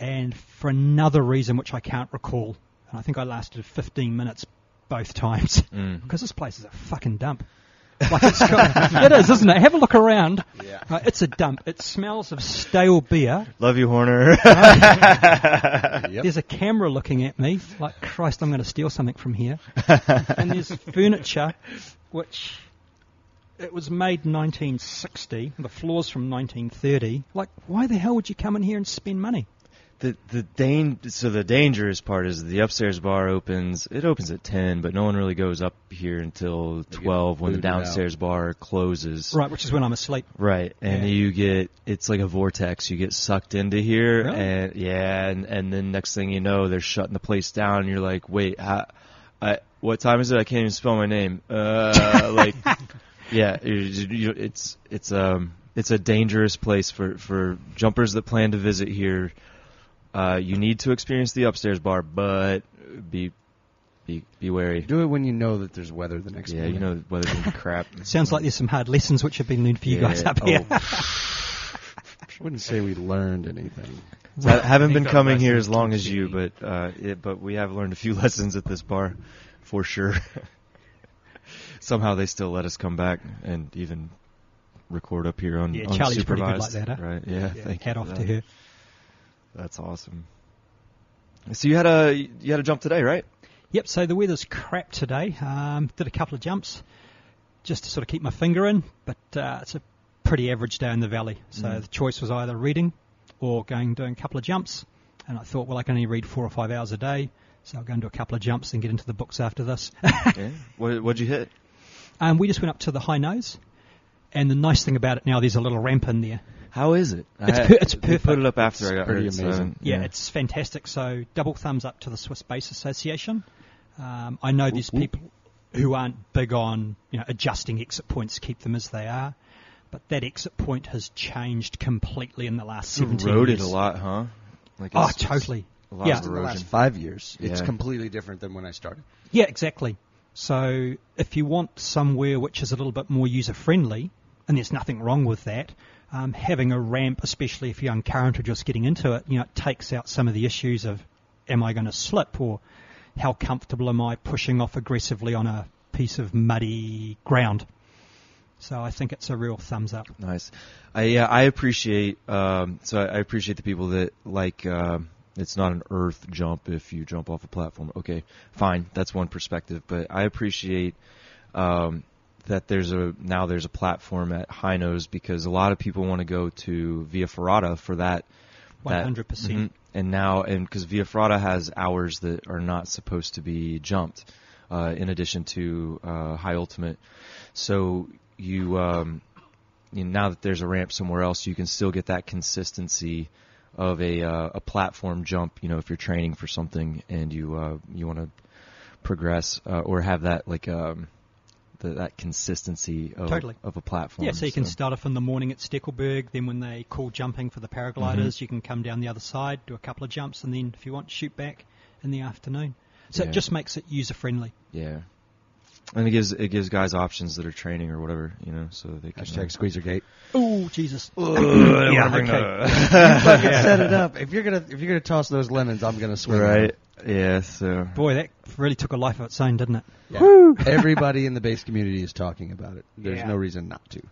And for another reason, which I can't recall. And I think I lasted 15 minutes both times. Mm. Because this place is a fucking dump. Like it's got, it is, isn't it? Have a look around. Yeah. Uh, it's a dump. It smells of stale beer. Love you, Horner. Yep. There's a camera looking at me, like Christ, I'm going to steal something from here. and there's furniture, which it was made 1960. The floor's from 1930. Like, why the hell would you come in here and spend money? The the dan- so the dangerous part is the upstairs bar opens. It opens at 10, but no one really goes up here until 12 when the downstairs bar closes. Right, which is when I'm asleep. Right, and Yeah. you get it's like a vortex. You get sucked into here, Really? and yeah, and and then next thing you know, they're shutting the place down. And you're like, wait, how, I, what time is it? I can't even spell my name. Uh, like, yeah, you, you, it's it's um it's a dangerous place for for jumpers that plan to visit here. Uh, you need to experience the upstairs bar, but be be be wary. Do it when you know that there's weather the next Yeah, morning. you know weather's gonna be crap. Sounds like there's some hard lessons which have been learned for you Yeah, guys up oh. here. I wouldn't say we learned anything. So I haven't been coming here as long as you, but uh, it, but we have learned a few lessons at this bar, for sure. Somehow they still let us come back and even record up here on Yeah, Charlie's pretty good unsupervised. like that, huh? Right? Yeah. Yeah, thank hat you off for to her. That's awesome. So you had a you had a jump today, right? Yep, so the weather's crap today. Um, did a couple of jumps just to sort of keep my finger in, but uh, it's a pretty average day in the valley. So Mm. the choice was either reading or going doing a couple of jumps. And I thought, well, I can only read four or five hours a day, so I'll go and do a couple of jumps and get into the books after this. yeah. What what'd you hit? um, we just went up to the high nose, and the nice thing about it now, there's a little ramp in there. How is it? It's I- per- it's they Put it up after It's I got pretty hurt, so, amazing. Yeah, it's fantastic. So double thumbs up to the Swiss Base Association. Um, I know there's people who aren't big on you know adjusting exit points, keep them as they are, but that exit point has changed completely in the last seventeen eroded years. a lot, huh? Like Oh, it's- it's totally. A lot Yeah. of In the last five years, it's completely different than when I started. Yeah, exactly. So if you want somewhere which is a little bit more user friendly, and there's nothing wrong with that, um, having a ramp, especially if you're young current or just getting into it, you know, it takes out some of the issues of am I going to slip or how comfortable am I pushing off aggressively on a piece of muddy ground. So I think it's a real thumbs up. Nice. I yeah, I appreciate um so I, appreciate the people that like um it's not an earth jump if you jump off a platform. Okay, fine, that's one perspective, but I appreciate um that there's a now there's a platform at High Nose because a lot of people want to go to Via Ferrata for that. that- 100%. Mhm. And now, and because Via Ferrata has hours that are not supposed to be jumped, uh, in addition to uh, High Ultimate. So you, um, you know, now that there's a ramp somewhere else, you can still get that consistency of a uh, a platform jump. You know, if you're training for something and you uh, you want to progress uh, or have that like um, the, that consistency of, Totally. of a platform. Yeah, so you can start off in the morning at Stechelberg, then when they call jumping for the paragliders, Mm-hmm. you can come down the other side, do a couple of jumps, and then if you want, shoot back in the afternoon. So Yeah. it just makes it user friendly. Yeah. And it gives it gives guys options that are training or whatever, you know, so they can Hashtag Squeezergate. Oh Jesus! yeah, Fucking set it up. If you're gonna if you're gonna toss those lemons, I'm gonna swing. on right. Yeah. So Boy, that really took a life of its own, didn't it? them. Yeah. Everybody in the base community is talking about it. There's Yeah. no reason not to.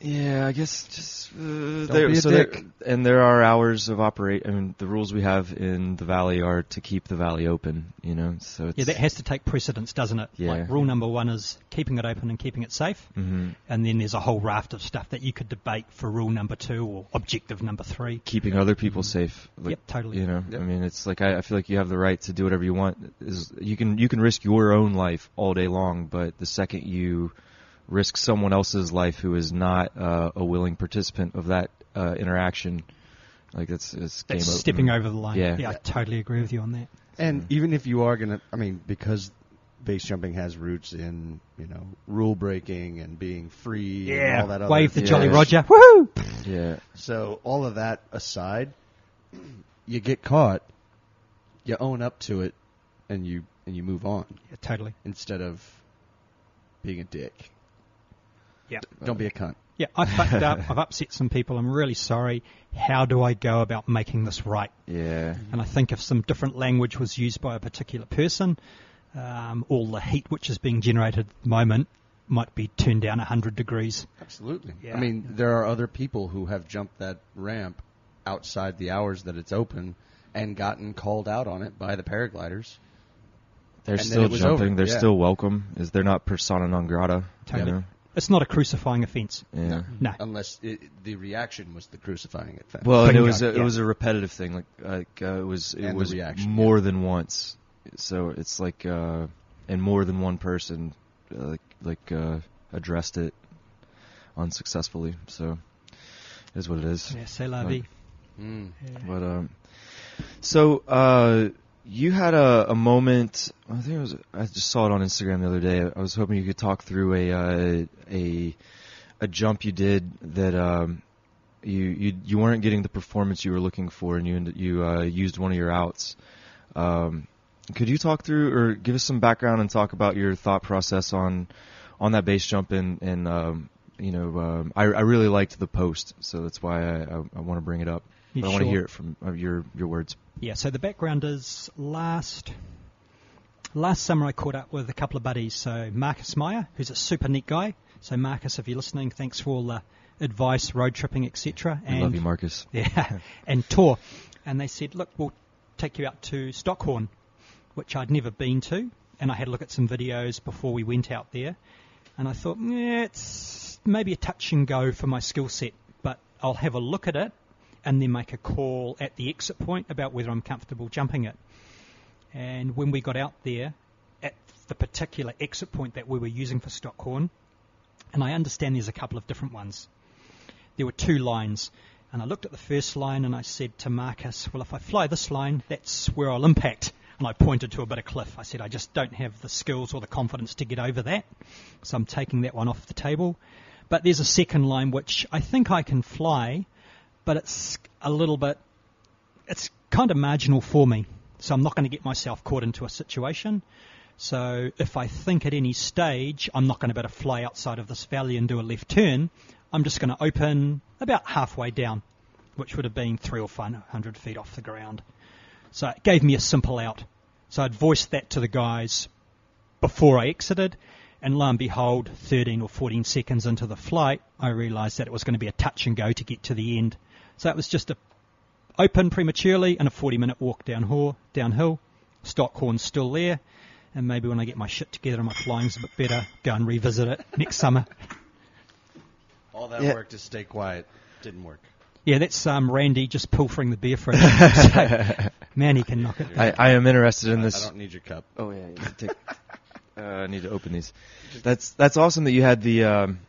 Yeah, I guess just uh, be a so there- dick. and there are hours of operate. I mean, the rules we have in the valley are to keep the valley open, you know. So it's Yeah, that has to take precedence, doesn't it? Yeah. Like rule number one is keeping it open and keeping it safe, mm-hmm. and then there's a whole raft of stuff that you could debate for rule number two or objective number three. keeping other people safe. Like, Yep, totally. You know, Yep. I mean, it's like I, I feel like you have the right to do whatever you want. Is you can you can risk your own life all day long, but the second you risk someone else's life who is not uh, a willing participant of that uh, interaction, Like it's it's game That's stepping over the line. Yeah. I totally agree with you on that. And even if you are gonna, I mean, because base jumping has roots in you know rule breaking and being free and all that other Wave the Yeah. Jolly Roger. Woohoo! Yeah, So all of that aside, you get caught, you own up to it, and you and you move on Yeah, totally. instead of being a dick. Yeah. Don't be a cunt. Yeah, I fucked up. I've upset some people. I'm really sorry. How do I go about making this right? yeah. And I think if some different language was used by a particular person, um, all the heat which is being generated at the moment might be turned down 100 degrees. Absolutely. Yeah. I mean, there are other people who have jumped that ramp outside the hours that it's open and gotten called out on it by the paragliders. They're And still jumping. They're Yeah. still welcome. Is they're not persona non grata? Totally. You know? It's not a crucifying offence. Yeah. No. Unless it, the reaction was the crucifying effect. Well, and it was a, yeah. it was a repetitive thing. Like like uh, it was it And was reaction, more than once. So it's like uh, and more than one person uh, like like uh, addressed it unsuccessfully. So it is what it is. Yeah, c'est la Like- vie. Mm. But um, so uh, you had a, a moment. I think it was. I just saw it on Instagram the other day. I was hoping you could talk through a uh, a a jump you did that um, you you you weren't getting the performance you were looking for, and you you uh, used one of your outs. Um, could you talk through or give us some background and talk about your thought process on on that base jump and and um, you know um, I I really liked the post, so that's why I I, I want to bring it up. I want to hear it from uh, your your words. Yeah, so the background is last last summer I caught up with a couple of buddies. So Marcus Meyer, who's a super neat guy. So Marcus, if you're listening, thanks for all the advice, road tripping, etc. I love you, Marcus. Yeah, and tour. And they said, look, we'll take you out to Stockhorn, which I'd never been to. And I had a look at some videos before we went out there. And I thought, yeah, it's maybe a touch and go for my skill set, but I'll have a look at it and then make a call at the exit point about whether I'm comfortable jumping it. And when we got out there, at the particular exit point that we were using for Stockhorn, and I understand there's a couple of different ones there were two lines. And I looked at the first line and I said to Marcus, well, if I fly this line, that's where I'll impact. And I pointed to a bit of cliff. I said, I just don't have the skills or the confidence to get over that. So I'm taking that one off the table. But there's a second line which I think I can fly, but it's a little bit, it's kind of marginal for me. So I'm not going to get myself caught into a situation. So if I think at any stage I'm not going to be able to fly outside of this valley and do a left turn, I'm just going to open about halfway down, which would have been three or five hundred feet off the ground. So it gave me a simple out. So I'd voiced that to the guys before I exited, and lo and behold, 13 or 14 seconds into the flight, I realised that it was going to be a touch and go to get to the end. So it was just a open prematurely and a 40 minute walk downhill. downhill. Stockhorn's still there, and maybe when I get my shit together and my flying's a bit better, go and revisit it next summer. All that Yeah. work to stay quiet didn't work. Yeah, that's um, Randy just pilfering the beer fridge. So, man, he can knock it. I, I am interested in this. I this. don't need your cup. Oh yeah, you take, uh, I need to open these. That's that's awesome that you had the um,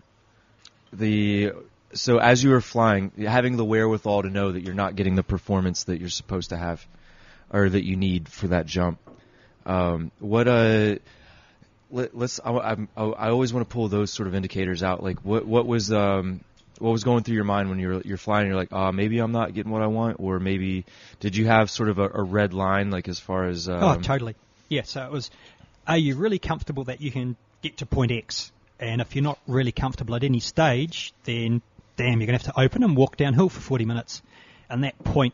the so as you were flying, having the wherewithal to know that you're not getting the performance that you're supposed to have, or that you need for that jump. Um, what uh, let, let's. I, I'm- I, I always want to pull those sort of indicators out. Like what what was um what was going through your mind when you're you're flying? You're like, ah, maybe I'm not getting what I want, or maybe did you have sort of a, a red line, like as far as um, oh, totally. Yeah, so it was, are you really comfortable that you can get to point X? And if you're not really comfortable at any stage, then damn, you're going to have to open and walk downhill for 40 minutes. And that point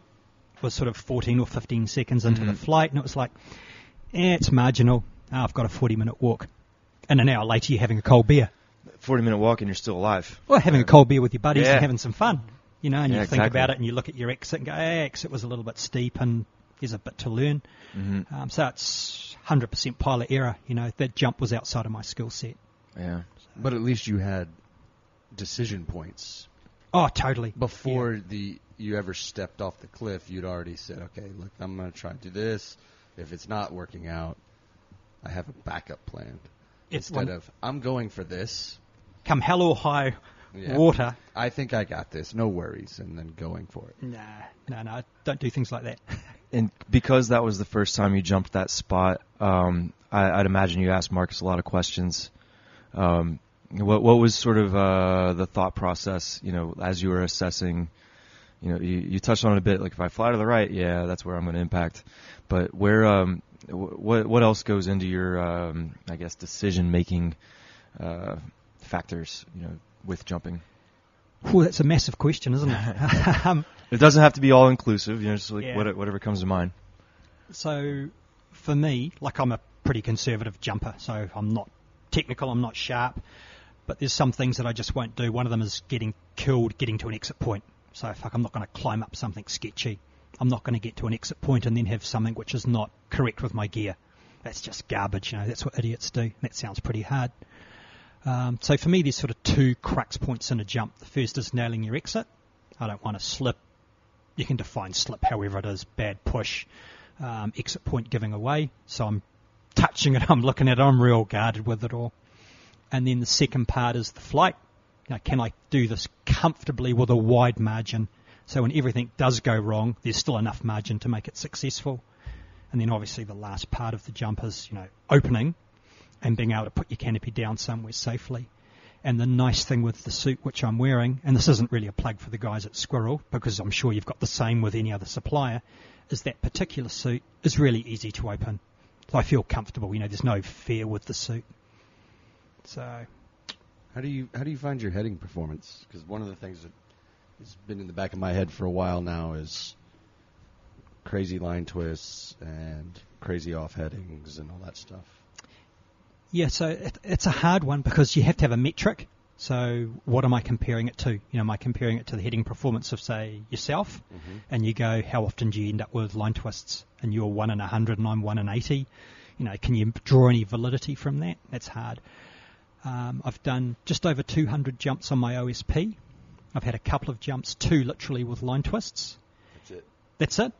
was sort of 14 or 15 seconds into the flight, and it was like, eh, it's marginal. Ah, I've got a 40 minute walk. And an hour later, you're having a cold beer. 40 minute walk and you're still alive. Or having a cold beer with your buddies Yeah. and having some fun. You know, and Yeah, you think exactly. about it and you look at your exit and go, hey, exit was a little bit steep and there's a bit to learn. Mm-hmm. Um, so it's 100% pilot error. You know, that jump was outside of my skill set. Yeah. But at least you had decision points Oh, totally. before the you ever stepped off the cliff. You'd already said, "Okay, look, I'm going to try to do this. If it's not working out, I have a backup plan." It's Instead one- of I'm going for this. Come hell or high Yeah. water. I think I got this. No worries, and then going for it. Nah, no, no, don't do things like that. And because that was the first time you jumped that spot, um, I, I'd imagine you asked Marcus a lot of questions. Um, what what was sort of uh, the thought process, you know, as you were assessing? You know, you, you touched on it a bit. Like if I fly to the right, yeah, that's where I'm going to impact. But where, um, wh- what what else goes into your, um, I guess, decision making uh, factors? You know, with jumping. Well, that's a massive question, isn't it? um, It doesn't have to be all inclusive. You know, just like Yeah. what, whatever comes to mind. So for me, like I'm a pretty conservative jumper, so I'm not technical, I'm not sharp, but there's some things that I just won't do. One of them is getting killed, getting to an exit point. So fuck, I'm not going to climb up something sketchy. I'm not going to get to an exit point and then have something which is not correct with my gear. That's just garbage, you know. That's what idiots do. That sounds pretty hard. Um, so for me, there's sort of two crux points in a jump. The first is nailing your exit. I don't want to slip. You can define slip however it is. Bad push, um, exit point giving away. So I'm touching it. I'm looking at it. I'm real guarded with it all. And then the second part is the flight. Now, can I do this comfortably with a wide margin? So when everything does go wrong, there's still enough margin to make it successful. And then obviously the last part of the jump is, you know, opening and being able to put your canopy down somewhere safely. And the nice thing with the suit which I'm wearing, and this isn't really a plug for the guys at Squirrel, because I'm sure you've got the same with any other supplier, is that particular suit is really easy to open. So I feel comfortable, you know, there's no fear with the suit. So, uh, How do you how do you find your heading performance? Because one of the things that has been in the back of my head for a while now is crazy line twists and crazy off headings and all that stuff. yeah, so it, it's a hard one because you have to have a metric. So what am I comparing it to? You know, am I comparing it to the heading performance of, say, yourself? Mm-hmm. And you go, how often do you end up with line twists? And you're one in a hundred and I'm one in eighty. You know, can you draw any validity from that? That's hard. Um, I've done just over 200 jumps on my OSP. I've had a couple of jumps, two literally with line twists. That's it. That's it.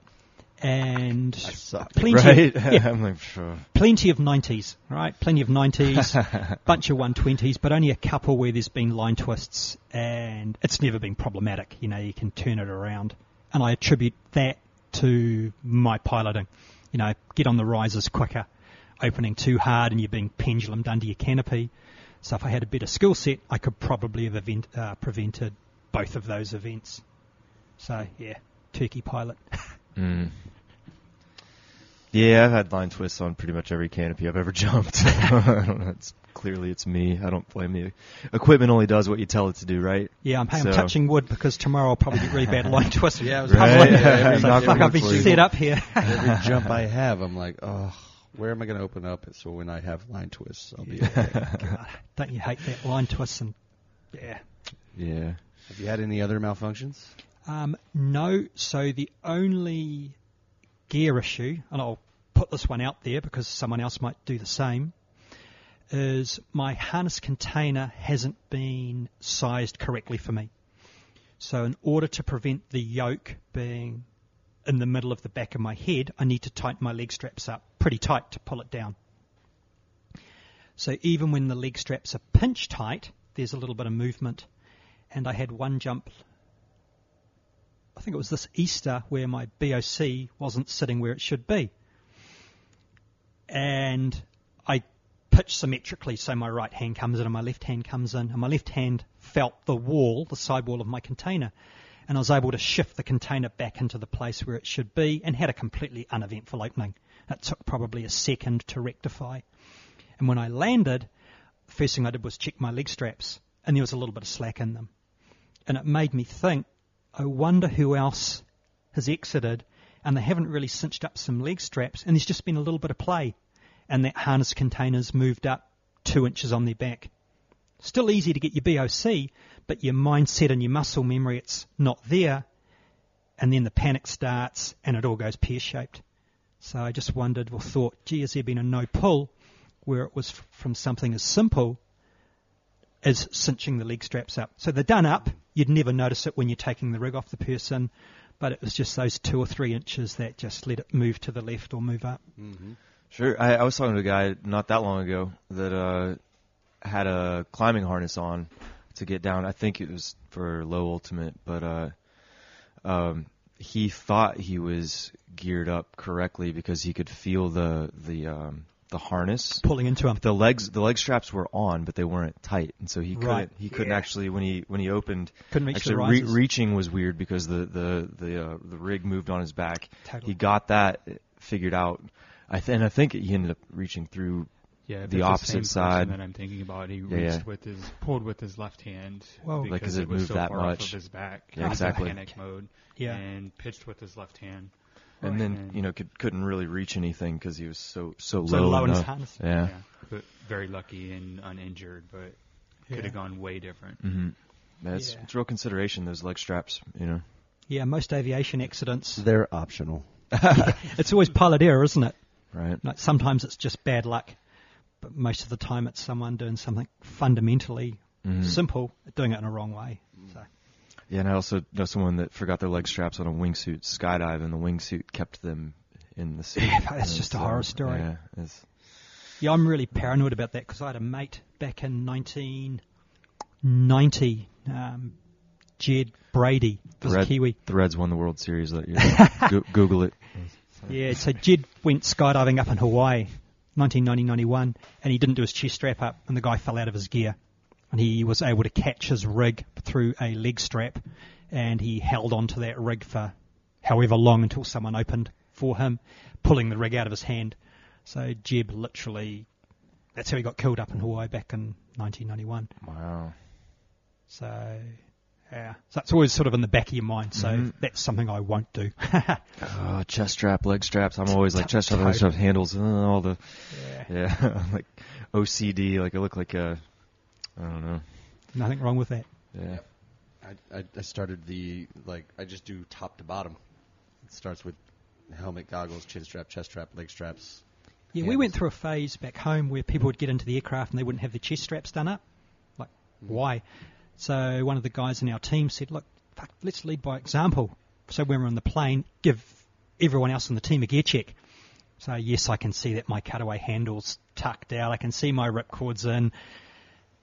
And plenty, Right? Of, yeah, sure. plenty of 90s, right? Plenty of 90s, bunch of 120s, but only a couple where there's been line twists, and it's never been problematic. You know, you can turn it around, and I attribute that to my piloting. You know, get on the risers quicker, opening too hard, and you're being pendulumed under your canopy. So if I had a better skill set, I could probably have event, uh, prevented both of those events. So yeah, turkey pilot. Mm. Yeah, I've had line twists on pretty much every canopy I've ever jumped. I don't know. It's clearly it's me. I don't blame you. Equipment only does what you tell it to do, right? Yeah, I'm, hey, I'm touching wood because tomorrow I'll probably get really bad line twists. Yeah, I was Right. gonna say, yeah, every, Knock Fuck, on I've wood been set up here. every jump I have, I'm like, oh, where am I going to open up? So when I have line twists, I'll be okay. God, don't you hate that line twists and yeah. Yeah. Have you had any other malfunctions? Um, no, so the only gear issue, and I'll put this one out there because someone else might do the same, is my harness container hasn't been sized correctly for me. So in order to prevent the yoke being in the middle of the back of my head, I need to tighten my leg straps up pretty tight to pull it down. So even when the leg straps are pinch tight, there's a little bit of movement. And I had one jump I think it was this Easter where my BOC wasn't sitting where it should be. And I pitched symmetrically, so my right hand comes in and my left hand comes in, and my left hand felt the wall, the side wall of my container. And I was able to shift the container back into the place where it should be and had a completely uneventful opening. It took probably a second to rectify. And when I landed, the first thing I did was check my leg straps, and there was a little bit of slack in them. And it made me think, I wonder who else has exited and they haven't really cinched up some leg straps and there's just been a little bit of play and that harness container's moved up two inches on their back. Still easy to get your BOC, but your mindset and your muscle memory, it's not there. And then the panic starts and it all goes pear shaped. So I just wondered or thought, gee, has there been a no pull where it was f- from something as simple as cinching the leg straps up. So they're done up. You'd never notice it when you're taking the rig off the person, but it was just those two or three inches that just let it move to the left or move up. Sure. I, I was talking to a guy not that long ago that uh, had a climbing harness on, to get down. I think it was for low ultimate, but uh, um, he thought he was geared up correctly because he could feel the the um, the harness. Pulling into him. The legs the leg straps were on, but they weren't tight, and so he couldn't he couldn't Yeah. actually when he when he opened. Couldn't reach the actually re- reaching was weird because the the the uh, the rig moved on his back. Totally. He got that figured out. I th- and I think he ended up reaching through. Yeah, the it's opposite same side. that I'm thinking about. He Yeah, reached yeah. with his pulled with his left hand Whoa. because Like, 'cause it was moved so that far off much. of his back. Yeah, exactly. Panic mode. Yeah. And pitched with his left hand. And then And- you know could, couldn't really reach anything because he was so so, So low, low in his the- Yeah. Yeah. But very lucky and uninjured, but could have gone way different. Mm-hmm. That's Yeah. it's real consideration those leg straps. You know. Yeah, most aviation accidents, They're optional. it's always pilot error, isn't it? Right. Like sometimes it's just bad luck, but most of the time it's someone doing something fundamentally Mhm. simple, doing it in a wrong way. So, Yeah, and I also know someone that forgot their leg straps on a wingsuit skydive, and the wingsuit kept them in the suit. Yeah, that's And just a horror story. Yeah, yeah, I'm really paranoid about that because I had a mate back in 1990, um, Jed Brady, the Red, Kiwi. the Reds won the World Series that year. Go- Google it. Yeah, so Jed went skydiving up in Hawaii, 1990-91, and he didn't do his chest strap up, and the guy fell out of his gear. And he was able to catch his rig through a leg strap, and he held onto that rig for however long until someone opened for him, pulling the rig out of his hand. So Jeb literally, that's how he got killed up in Hawaii back in 1991. Wow. So, yeah. So it's always sort of in the back of your mind. So Mhm. that's something I won't do. Oh, chest strap, leg straps. I'm always like chest strap, leg totally. strap, handles, uh, all the yeah. yeah, like OCD. Like I look like a, I don't know. Nothing wrong with that. Yeah. I, I, I started the like I just do top to bottom. It starts with helmet, goggles, chin strap, chest strap, leg straps. Yeah, we went through a phase back home where people would get into the aircraft and they wouldn't have their chest straps done up. Like, why? So one of the guys in our team said, look, fuck, let's lead by example. So when we're on the plane, give everyone else on the team a gear check. So yes, I can see that my cutaway handle's tucked out. I can see my ripcords in.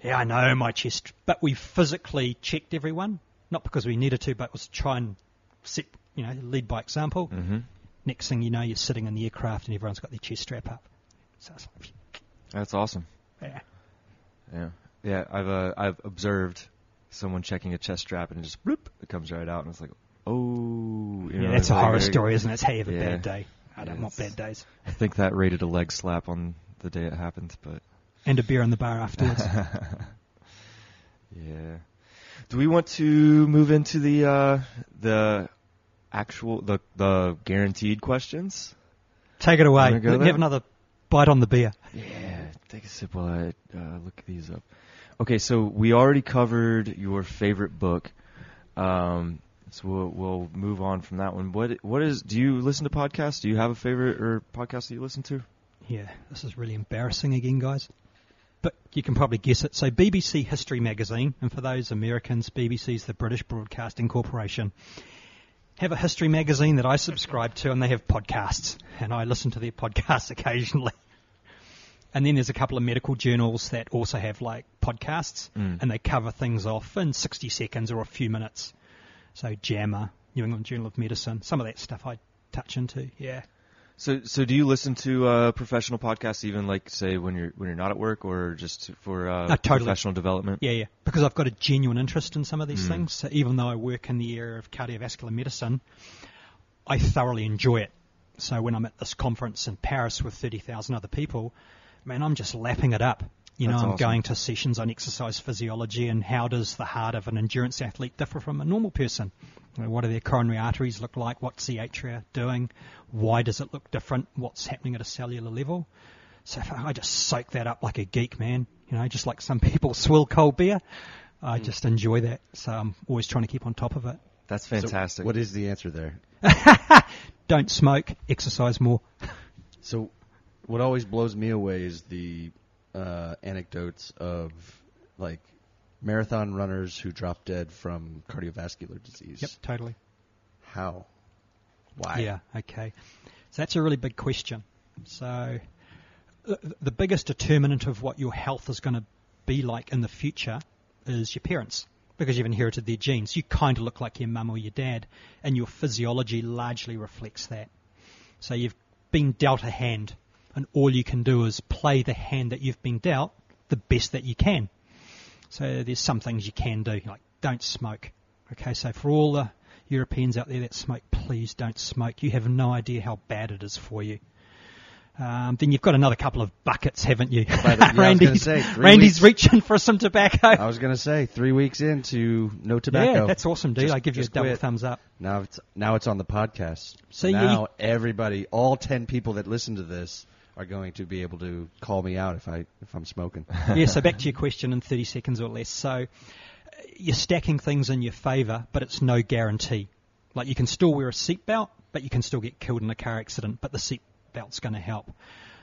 Yeah, I know my chest, but we physically checked everyone, not because we needed to, but it was to try and set, you know, lead by example. hmm Next thing you know, you're sitting in the aircraft and everyone's got their chest strap up. So it's like, That's awesome. yeah. Yeah. Yeah. I've uh, I've observed someone checking a chest strap and just bloop, it comes right out, and it's like, oh. You yeah, know, that's it's a like horror very- story, isn't it? It's you have a Yeah. bad day. I don't want bad days. I think that rated a leg slap on the day it happened, but. And a beer on the bar afterwards. Yeah. Do we want to move into the uh, the actual the the guaranteed questions? Take it away. Go Let me have another bite on the beer. Yeah. Take a sip while I uh, look these up. Okay, so we already covered your favorite book. Um, so we'll we'll move on from that one. What what is? Do you listen to podcasts? Do you have a favorite or podcast that you listen to? Yeah, this is really embarrassing again, guys. But you can probably guess it. So BBC History Magazine, and for those Americans, BBC's the British Broadcasting Corporation, have a history magazine that I subscribe to, and they have podcasts, and I listen to their podcasts occasionally. And then there's a couple of medical journals that also have like podcasts, Mm. and they cover things off in 60 seconds or a few minutes. So JAMA, New England Journal of Medicine, some of that stuff I touch into. Yeah. So so do you listen to uh, professional podcasts even like say when you're when you're not at work or just for uh, Uh, totally. professional development? Yeah, yeah. Because I've got a genuine interest in some of these Mm. things. So even though I work in the area of cardiovascular medicine, I thoroughly enjoy it. So when I'm at this conference in Paris with 30,000 other people, man, I'm just lapping it up. You know, That's I'm awesome. going to sessions on exercise physiology and how does the heart of an endurance athlete differ from a normal person? You know, what do their coronary arteries look like? What's the atria doing? Why does it look different? What's happening at a cellular level? So I just soak that up like a geek, man. You know, just like some people swill cold beer. I Mm. just enjoy that. So I'm always trying to keep on top of it. That's So fantastic. what is the answer there? Don't smoke, exercise more. So, what always blows me away is the uh, anecdotes of like marathon runners who drop dead from cardiovascular disease. Yep, totally. How? Why? Yeah, okay. So that's a really big question. So the, the biggest determinant of what your health is going to be like in the future is your parents because you've inherited their genes. You kind of look like your mum or your dad, and your physiology largely reflects that. So you've been dealt a hand, and all you can do is play the hand that you've been dealt the best that you can. So there's some things you can do, like don't smoke. Okay, so for all the Europeans out there that smoke, please don't smoke. You have no idea how bad it is for you. Um, then you've got another couple of buckets, haven't you? yeah, I was gonna Randy's, say, Randy's reaching for some tobacco. I was gonna say three weeks into no tobacco. Yeah, that's awesome, dude. Just- I give you a double quit. thumbs up. Now it's now it's on the podcast. So you- now everybody, all ten people that listen to this, are going to be able to call me out if I if I'm smoking. yeah, so back to your question in 30 seconds or less. So uh, you're stacking things in your favour, but it's no guarantee. Like you can still wear a seatbelt, but you can still get killed in a car accident, but the seatbelt's going to help.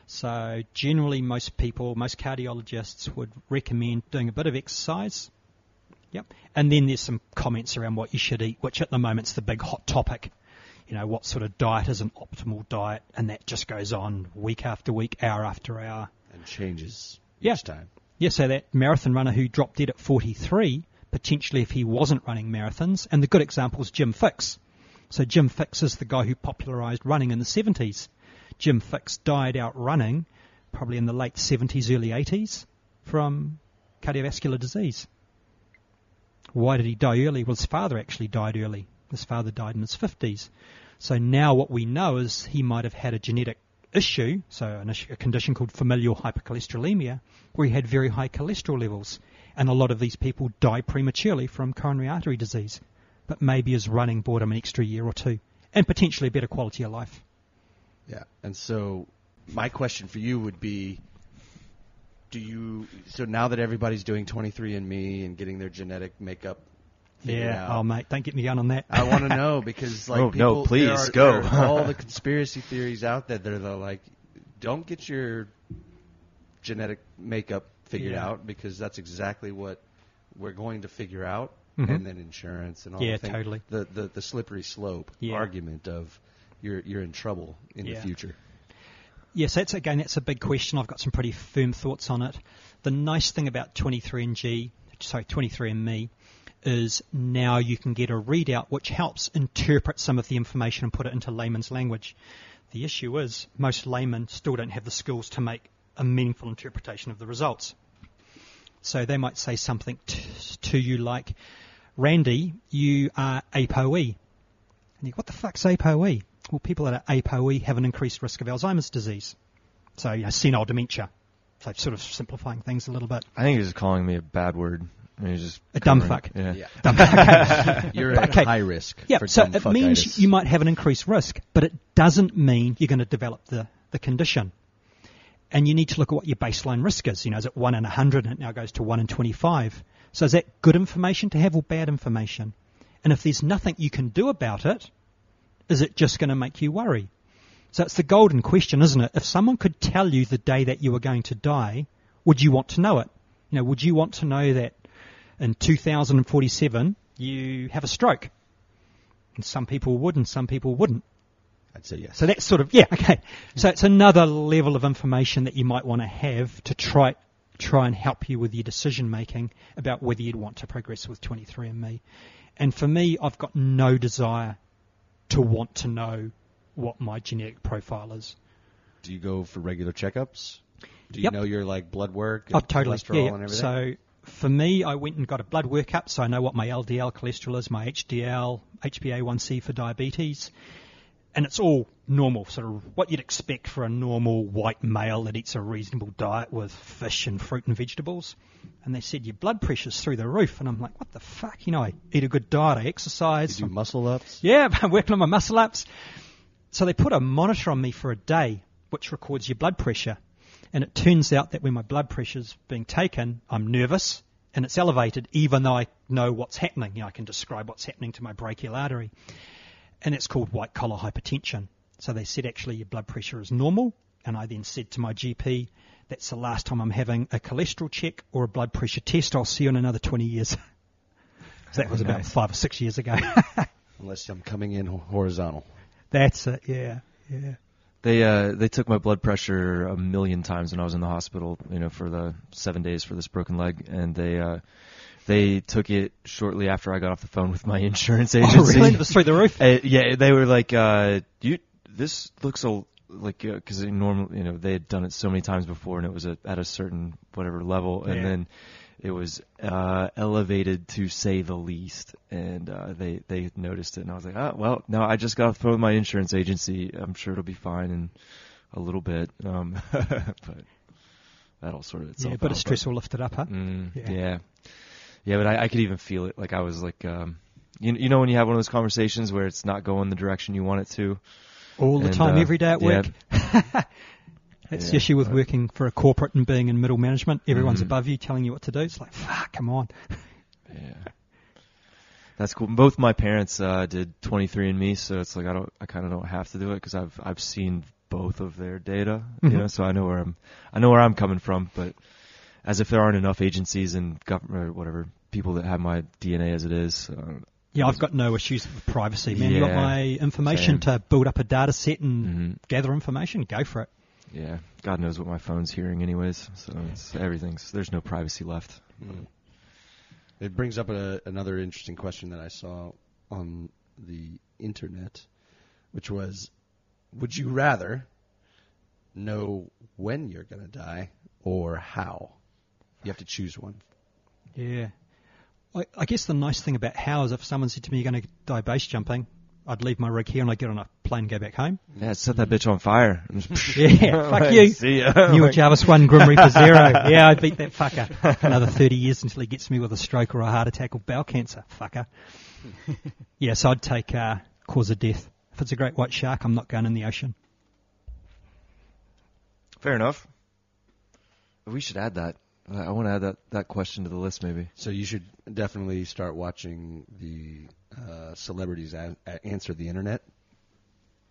So generally, most people, most cardiologists would recommend doing a bit of exercise. Yep. And then there's some comments around what you should eat, which at the moment's the big hot topic. You know, what sort of diet is an optimal diet, and that just goes on week after week, hour after hour. and changes Yeah. each time. Yeah, so that marathon runner who dropped dead at 43, potentially if he wasn't running marathons, and the good example is Jim Fixx. So Jim Fixx is the guy who popularised running in the 70s. Jim Fixx died out running probably in the late 70s, early 80s from cardiovascular disease. Why did he die early? Well, his father actually died early. His father died in his 50s. So now what we know is he might have had a genetic issue, so an issue, a condition called familial hypercholesterolemia, where he had very high cholesterol levels. And a lot of these people die prematurely from coronary artery disease. But maybe his running bought him an extra year or two, and potentially a better quality of life. Yeah. And so my question for you would be do you so now that everybody's doing 23andme and getting their genetic makeup Yeah, out, oh mate, don't get me going on that. I want to know because like Oh, no, people, please, are, go. all the conspiracy theories out there that are the, like don't get your genetic makeup figured Yeah. out because that's exactly what we're going to figure out Mhm. and then insurance and all Yeah, the thing- totally. the, the the slippery slope Yeah. argument of you're you're in trouble in Yeah. the future. Yes, that's again that's a big question. I've got some pretty firm thoughts on it. The nice thing about 23andG, sorry, 23andMe, is now you can get a readout which helps interpret some of the information and put it into layman's language. The issue is most laymen still don't have the skills to make a meaningful interpretation of the results. So they might say something t- to you like, Randy, you are ApoE. And you go, what the fuck's ApoE? Well, people that are ApoE have an increased risk of Alzheimer's disease. So, you know, senile dementia. So, sort of simplifying things a little bit. I think he's calling me a bad word. I mean, he's just A dumb covering- fuck. Yeah. You're at Okay. high risk. Yeah, for so dumb it means you might have an increased risk, but it doesn't mean you're going to develop the, the condition. And you need to look at what your baseline risk is. You know, is it 1 in 100 and it now goes to 1 in 25? So is that good information to have or bad information? And if there's nothing you can do about it, is it just going to make you worry? So it's the golden question, isn't it? If someone could tell you the day that you were going to die, would you want to know it? You know, would you want to know that in 2047 you have a stroke? And some people would and some people wouldn't. I'd say yes. So that's sort of, yeah, okay. So it's another level of information that you might want to have to try, try and help you with your decision making about whether you'd want to progress with 23andMe. And for me, I've got no desire to want to know what my genetic profile is. Do you go for regular checkups? Do you Yep. know your like blood work? And Oh, totally. Cholesterol Yeah, yeah. and everything. So for me, I went and got a blood workup, so I know what my LDL cholesterol is, my HDL, HbA1c for diabetes, and it's all normal, sort of what you'd expect for a normal white male that eats a reasonable diet with fish and fruit and vegetables. And they said your blood pressure's through the roof, and I'm like, what the fuck? You know, I eat a good diet, I exercise, you do muscle ups. yeah, I'm working on my muscle ups. So they put a monitor on me for a day, which records your blood pressure. And it turns out that when my blood pressure's being taken, I'm nervous and it's elevated, even though I know what's happening. You know, I can describe what's happening to my brachial artery. And it's called white collar hypertension. So they said actually your blood pressure is normal. And I then said to my GP, that's the last time I'm having a cholesterol check or a blood pressure test. I'll see you in another 20 years. so that was about five or six years ago. Unless I'm coming in horizontal. That's it. Yeah, yeah. They uh they took my blood pressure a million times when I was in the hospital, you know, for the seven days for this broken leg, and they uh they took it shortly after I got off the phone with my insurance Oh, agency. really? It was the roof? Uh, yeah, they were like, uh, "You, this looks a like because normally, you know, they had done it so many times before, and it was a, at a certain whatever level, and then it was uh, elevated to say the least, and uh, they they noticed it, and I was like, "Oh, well, no, I just got off the phone with my insurance agency. I'm sure it'll be fine in a little bit, um, but that'll sort of itself Yeah, a bit out, of stress will lift it up, huh? Mm, Yeah. yeah. yeah, but I, I could even feel it. Like I was like, um, you you know when you have one of those conversations where it's not going the direction you want it to. All the And, time, uh, every day at yeah. work. That's Yeah, the issue with right. working for a corporate and being in middle management. Everyone's Mhm. above you telling you what to do. It's like, fuck, come on. Yeah. That's cool. Both my parents uh, did 23andMe, so it's like I don't, I kind of don't have to do it because I've I've seen both of their data, you Mhm. know, so I know where I'm, I know where I'm coming from. But as if there aren't enough agencies and government or whatever people that have my DNA as it is, uh, Yeah, I've got no issues with privacy, man. You got my information same. to build up a data set and Mhm. gather information. Go for it. Yeah, God knows what my phone's hearing, anyways. So it's everything's there's no privacy left. Mm. It brings up a, another interesting question that I saw on the internet, which was, would you rather know when you're going to die or how? You have to choose one. Yeah. I, I guess the nice thing about how is if someone said to me, you're going to die base jumping, I'd leave my rig here and I'd get on a plane and go back home. Yeah, set that bitch on fire. Yeah, fuck you. See ya. Neil Jarvis 1, Grim Reaper 0. Yeah, I beat that fucker. Another 30 years until he gets me with a stroke or a heart attack or bowel cancer. Fucker. yeah, so I'd take uh, cause of death. If it's a great white shark, I'm not going in the ocean. Fair enough. We should add that. I want to add that, that question to the list, maybe. So you should definitely start watching the uh, celebrities a- answer the internet.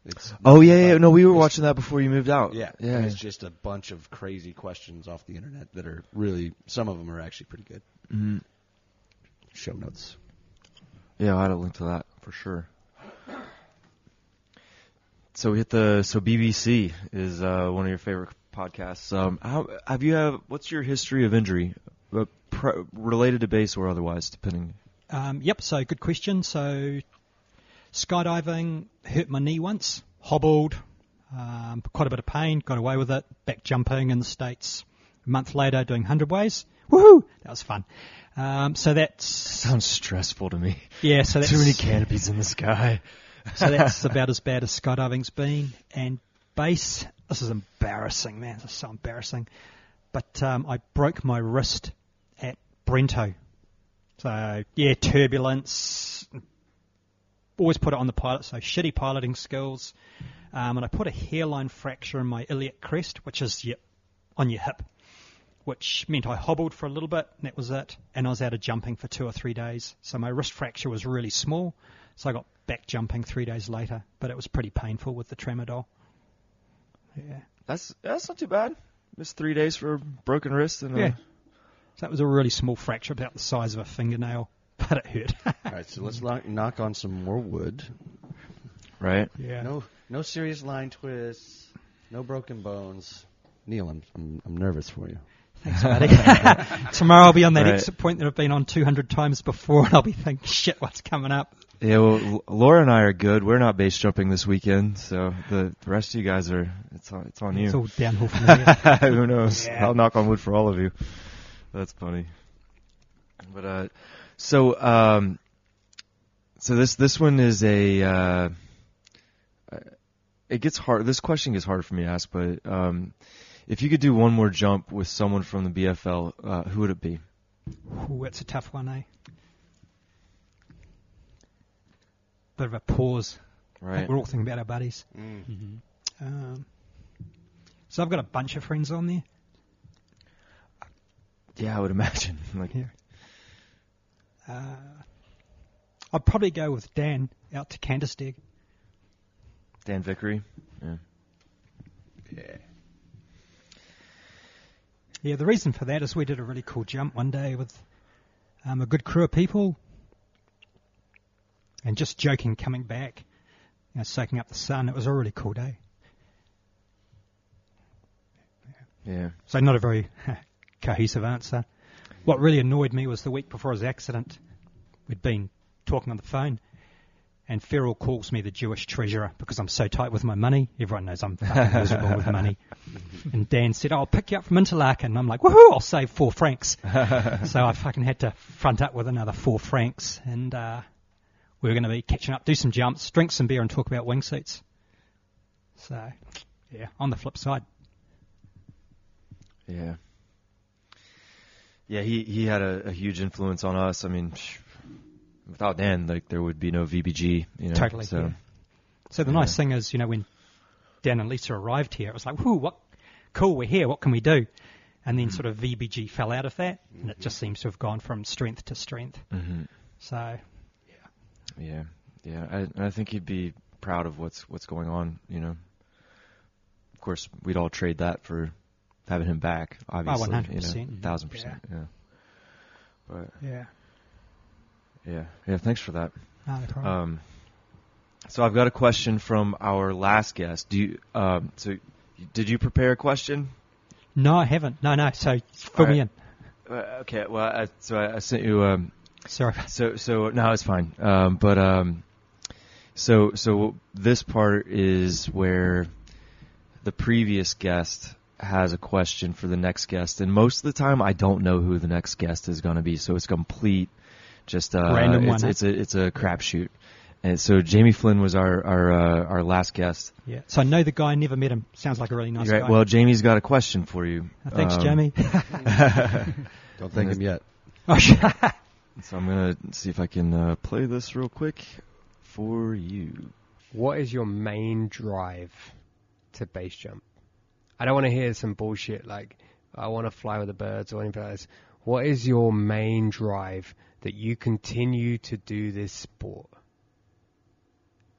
It's Oh yeah, yeah. No, we were watching that before you moved out. Yeah, yeah. it's just a bunch of crazy questions off the internet that are really. Some of them are actually pretty good. Mhm. Show notes. Yeah, I'll add a link to that for sure. So we hit the so BBC is uh, one of your favorite podcasts. Um, how have you have what's your history of injury, uh, related to base or otherwise, depending. Um, yep, so good question. So skydiving hurt my knee once, hobbled, um, quite a bit of pain, got away with it. Back jumping in the States a month later doing 100 ways. Woohoo! That was fun. Um, so that's, Sounds stressful to me. yeah, so that's, Too many canopies in the sky. so that's about as bad as skydiving's been. And base, this is embarrassing, man. This is so embarrassing. But um, I broke my wrist at Brento. So yeah, turbulence. Always put it on the pilot. So shitty piloting skills. Um, and I put a hairline fracture in my iliac crest, which is your, on your hip, which meant I hobbled for a little bit. And that was it. And I was out of jumping for two or three days. So my wrist fracture was really small. So I got back jumping three days later, but it was pretty painful with the tramadol. Yeah. That's that's not too bad. Missed three days for a broken wrist and uh, Yeah. So that was a really small fracture, about the size of a fingernail, but it hurt. All right, so let's knock, knock on some more wood. right. yeah. No, no serious line twists. No broken bones. Neil, I'm I'm, I'm nervous for you. Thanks, buddy. Tomorrow I'll be on that Right. exit point that I've been on 200 times before, and I'll be thinking, shit, what's coming up? Yeah, well, Laura and I are good. We're not base jumping this weekend, so the, the rest of you guys are. It's on. It's on It's you. all downhill from there. Who knows? Yeah. I'll knock on wood for all of you. That's funny. But uh, so um, so this this one is a. Uh, uh, it gets hard. This question gets hard for me to ask, but um, if you could do one more jump with someone from the BFL, uh, who would it be? Ooh, that's a tough one, eh? Bit of a pause. Right. We're all thinking about our buddies. Mm. Um, so I've got a bunch of friends on there. Yeah, I would imagine. Like, Yeah. Uh, I'd probably go with Dan out to Kandersteg. Dan Vicary. Yeah. Yeah. Yeah, the reason for that is we did a really cool jump one day with um, a good crew of people, and just joking coming back, you know, soaking up the sun. It was a really cool day. Yeah. So not a very cohesive answer. what really annoyed me was the week before his accident. We'd been talking on the phone, and Farrell calls me the Jewish treasurer because I'm so tight with my money. Everyone knows I'm fucking miserable with money. And Dan said, "Oh, I'll pick you up from Interlaken." And I'm like, "Woohoo! I'll save four francs." so I fucking had to front up with another four francs, and uh, were going to be catching up, do some jumps, drink some beer, and talk about wingsuits. So, yeah, on the flip side. Yeah. Yeah, he he had a, a huge influence on us. I mean, without Dan, like there would be no VBG. You know, Totally, So yeah. So the Yeah. nice thing is, you know, when Dan and Lisa arrived here, it was like, whoo, what, cool, we're here, what can we do? And then sort of VBG fell out of that, and it just seems to have gone from strength to strength. hmm So, yeah, yeah. I, and I think he'd be proud of what's what's going on. You know, of course, we'd all trade that for having him back. Obviously, 100%. you know, thousand percent. Yeah. But yeah. yeah, yeah. Thanks for that. No, no problem. Um, so I've got a question from our last guest. Do you? Um, so, did you prepare a question? no, I haven't. No, no, so fill me in. Uh, okay. Well, I, so I, I sent you. Um, Sorry. so so no, it's fine. Um, but um, so so this part is where the previous guest has a question for the next guest, and most of the time I don't know who the next guest is going to be, so it's complete, just uh, Random one, It's, huh? it's a it's a crapshoot. And so Jamie Flynn was our our uh, our last guest. Yeah. So I know the guy, never met him. Sounds like a really nice right. guy. Well, Jamie's got a question for you. Uh, Thanks, Um, Jamie. Don't thank him yet. oh, shit. So I'm gonna see if I can uh, play this real quick for you. What is your main drive to base jump? I don't want to hear some bullshit like I want to fly with the birds or anything like this. What is your main drive that you continue to do this sport?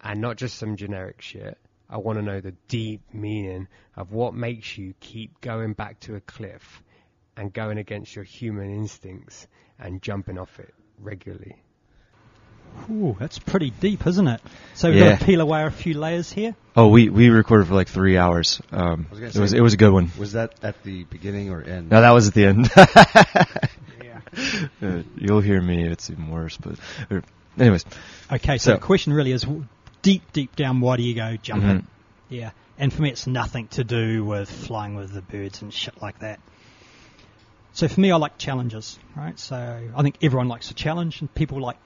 And not just some generic shit. I want to know the deep meaning of what makes you keep going back to a cliff and going against your human instincts and jumping off it regularly. Ooh, that's pretty deep, isn't it? So we've Yeah. got to peel away a few layers here. Oh, we we recorded for like three hours. Um, was gonna it was it was a good one. Was that at the beginning or end? No, that was at the end. Yeah. Uh, You'll hear me. It's even worse. But or, anyways, Okay, so, So- the question really is deep, deep down, why do you go jumping? Mhm. Yeah, and for me, it's nothing to do with flying with the birds and shit like that. So for me, I like challenges, right? So I think everyone likes a challenge, and people like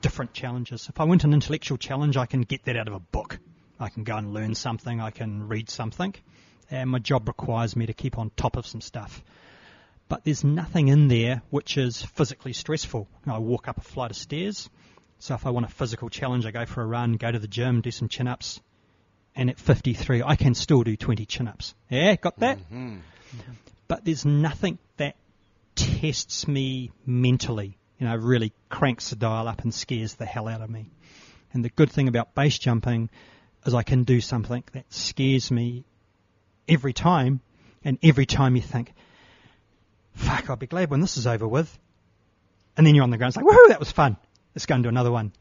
different challenges. If I want an intellectual challenge, I can get that out of a book. I can go and learn something. I can read something, and my job requires me to keep on top of some stuff. But there's nothing in there which is physically stressful. I walk up a flight of stairs. So if I want a physical challenge, I go for a run, go to the gym, do some chin ups, and at 53, I can still do 20 chin ups. Yeah, got that? Mm-hmm. Mm-hmm. But there's nothing that tests me mentally, you know, really cranks the dial up and scares the hell out of me. And the good thing about base jumping is I can do something that scares me every time, and every time you think, fuck, I'll be glad when this is over with. And then you're on the ground, it's like, woohoo, that was fun. Let's go and do another one.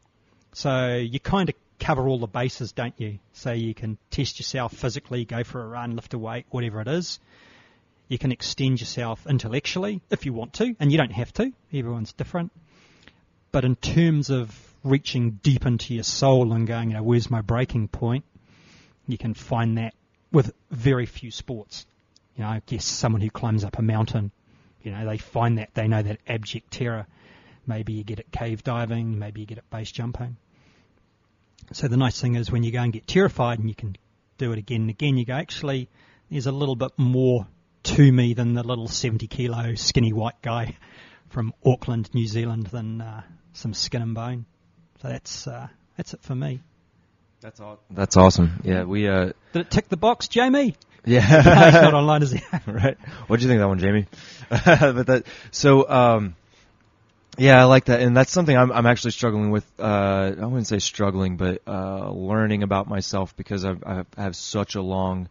So you kind of cover all the bases, don't you? So you can test yourself physically, go for a run, lift a weight, whatever it is. You can extend yourself intellectually if you want to, and you don't have to. Everyone's different. But in terms of reaching deep into your soul and going, you know, where's my breaking point? You can find that with very few sports. You know, I guess someone who climbs up a mountain, you know, they find that, they know that abject terror. Maybe you get it cave diving, maybe you get it base jumping. So the nice thing is when you go and get terrified and you can do it again and again, you go, actually, there's a little bit more to me than the little 70 kilo skinny white guy from Auckland, New Zealand, than uh, some skin and bone. So that's uh, that's it for me. that's awesome. That's awesome. Yeah, we uh, Did it tick the box, Jamie? yeah. no, he's not online, is he? right? What do you think of that one, Jamie? but that so um, yeah, I like that, and that's something I'm I'm actually struggling with. Uh, I wouldn't say struggling, but uh, learning about myself because I've, I have such a long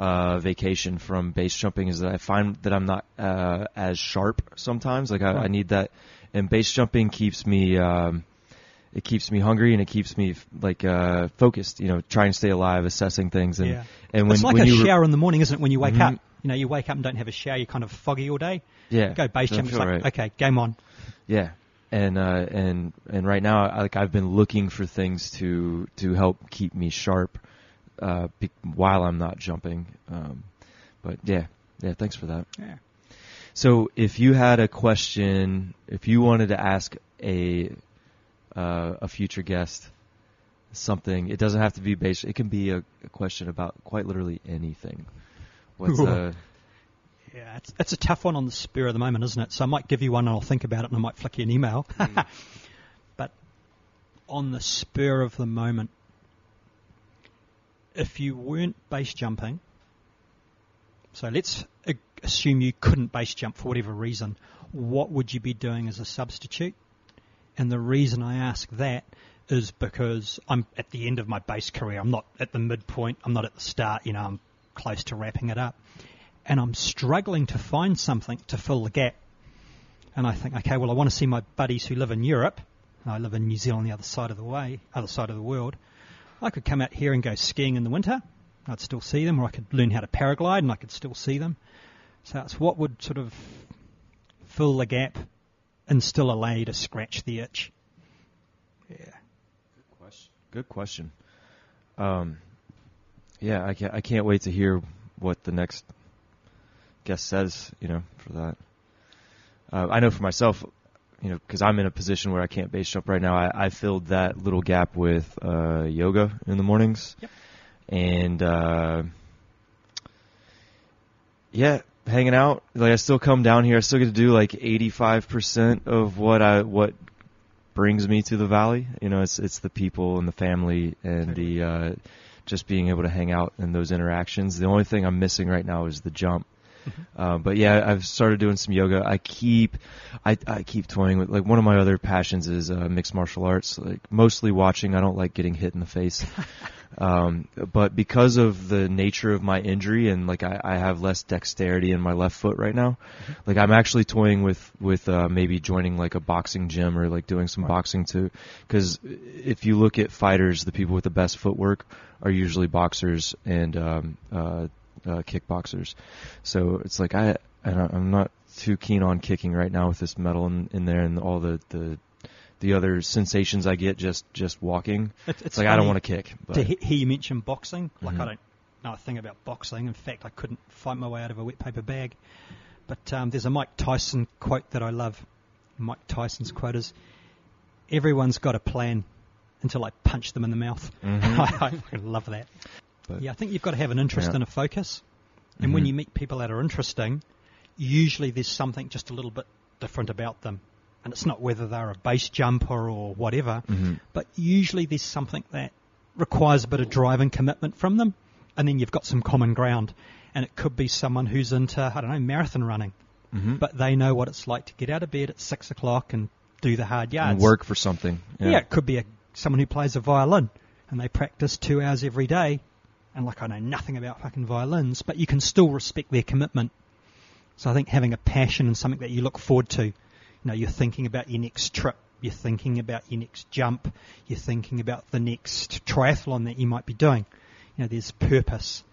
uh, vacation from base jumping is that I find that I'm not uh, as sharp sometimes. Like I, I need that, and base jumping keeps me. Um, it keeps me hungry and it keeps me like uh, focused. You know, trying to stay alive, assessing things, and Yeah. and when it's like when a you re- shower in the morning, isn't it, when you wake Mhm. up? You know, you wake up and don't have a shower, you're kind of foggy all day. Yeah. Go base Don't jump, it's like, right. okay, game on. Yeah, and uh, and and right now, I, like I've been looking for things to to help keep me sharp uh, be- while I'm not jumping. Um, but yeah, yeah. Thanks for that. Yeah. So, if you had a question, if you wanted to ask a uh, a future guest something, it doesn't have to be based. It can be a, a question about quite literally anything. What's Ooh. uh, Yeah, it's, it's a tough one on the spur of the moment, isn't it? So I might give you one and I'll think about it and I might flick you an email. but on the spur of the moment, if you weren't base jumping, so let's assume you couldn't base jump for whatever reason, what would you be doing as a substitute? And the reason I ask that is because I'm at the end of my base career. I'm not at the midpoint. I'm not at the start. You know, I'm close to wrapping it up. And I'm struggling to find something to fill the gap. And I think, okay, well, I want to see my buddies who live in Europe. I live in New Zealand, the other side of the way, other side of the world. I could come out here and go skiing in the winter. I'd still see them, or I could learn how to paraglide and I could still see them. So it's what would sort of fill the gap and still allow you to scratch the itch. Yeah. Good question. Good question. Um, yeah, I can't, I can't wait to hear what the next guest says, you know, for that. Uh, I know for myself, you know, because I'm in a position where I can't base jump right now, I, I filled that little gap with uh, yoga in the mornings. Yep. And, uh, yeah, hanging out. Like I still come down here. I still get to do like 85% of what I, what brings me to the valley. You know, it's it's the people and the family and the uh, just being able to hang out and those interactions. The only thing I'm missing right now is the jump. Uh, but yeah, I've started doing some yoga. I keep, I, I keep toying with like one of my other passions is uh, mixed martial arts. Like mostly watching. I don't like getting hit in the face. um, but because of the nature of my injury and like I, I have less dexterity in my left foot right now, like I'm actually toying with with uh, maybe joining like a boxing gym or like doing some boxing too. Because if you look at fighters, the people with the best footwork are usually boxers and um, uh, uh, kickboxers. So it's like I I I'm not too keen on kicking right now with this metal in, in there and all the, the the other sensations I get just just walking. It's, It's like I don't want to kick. But to he- hear you mention boxing. Like Mhm. I don't know a thing about boxing. In fact, I couldn't fight my way out of a wet paper bag. But um, there's a Mike Tyson quote that I love. Mike Tyson's quote is, "Everyone's got a plan until I punch them in the mouth." Mhm. I, I love that. But- yeah, I think you've got to have an interest Yeah. and a focus. And when Mhm. you meet people that are interesting, usually there's something just a little bit different about them. And it's not whether they're a base jumper or whatever, Mhm. but usually there's something that requires a bit of drive and commitment from them. And then you've got some common ground. And it could be someone who's into, I don't know, marathon running, Mhm. but they know what it's like to get out of bed at six o'clock and do the hard yards. and work for something. Yeah, it could be a, someone who plays a violin and they practice two hours every day. And like I know nothing about fucking violins, but you can still respect their commitment. So I think having a passion and something that you look forward to, you know, you're thinking about your next trip, you're thinking about your next jump, you're thinking about the next triathlon that you might be doing. You know, there's purpose.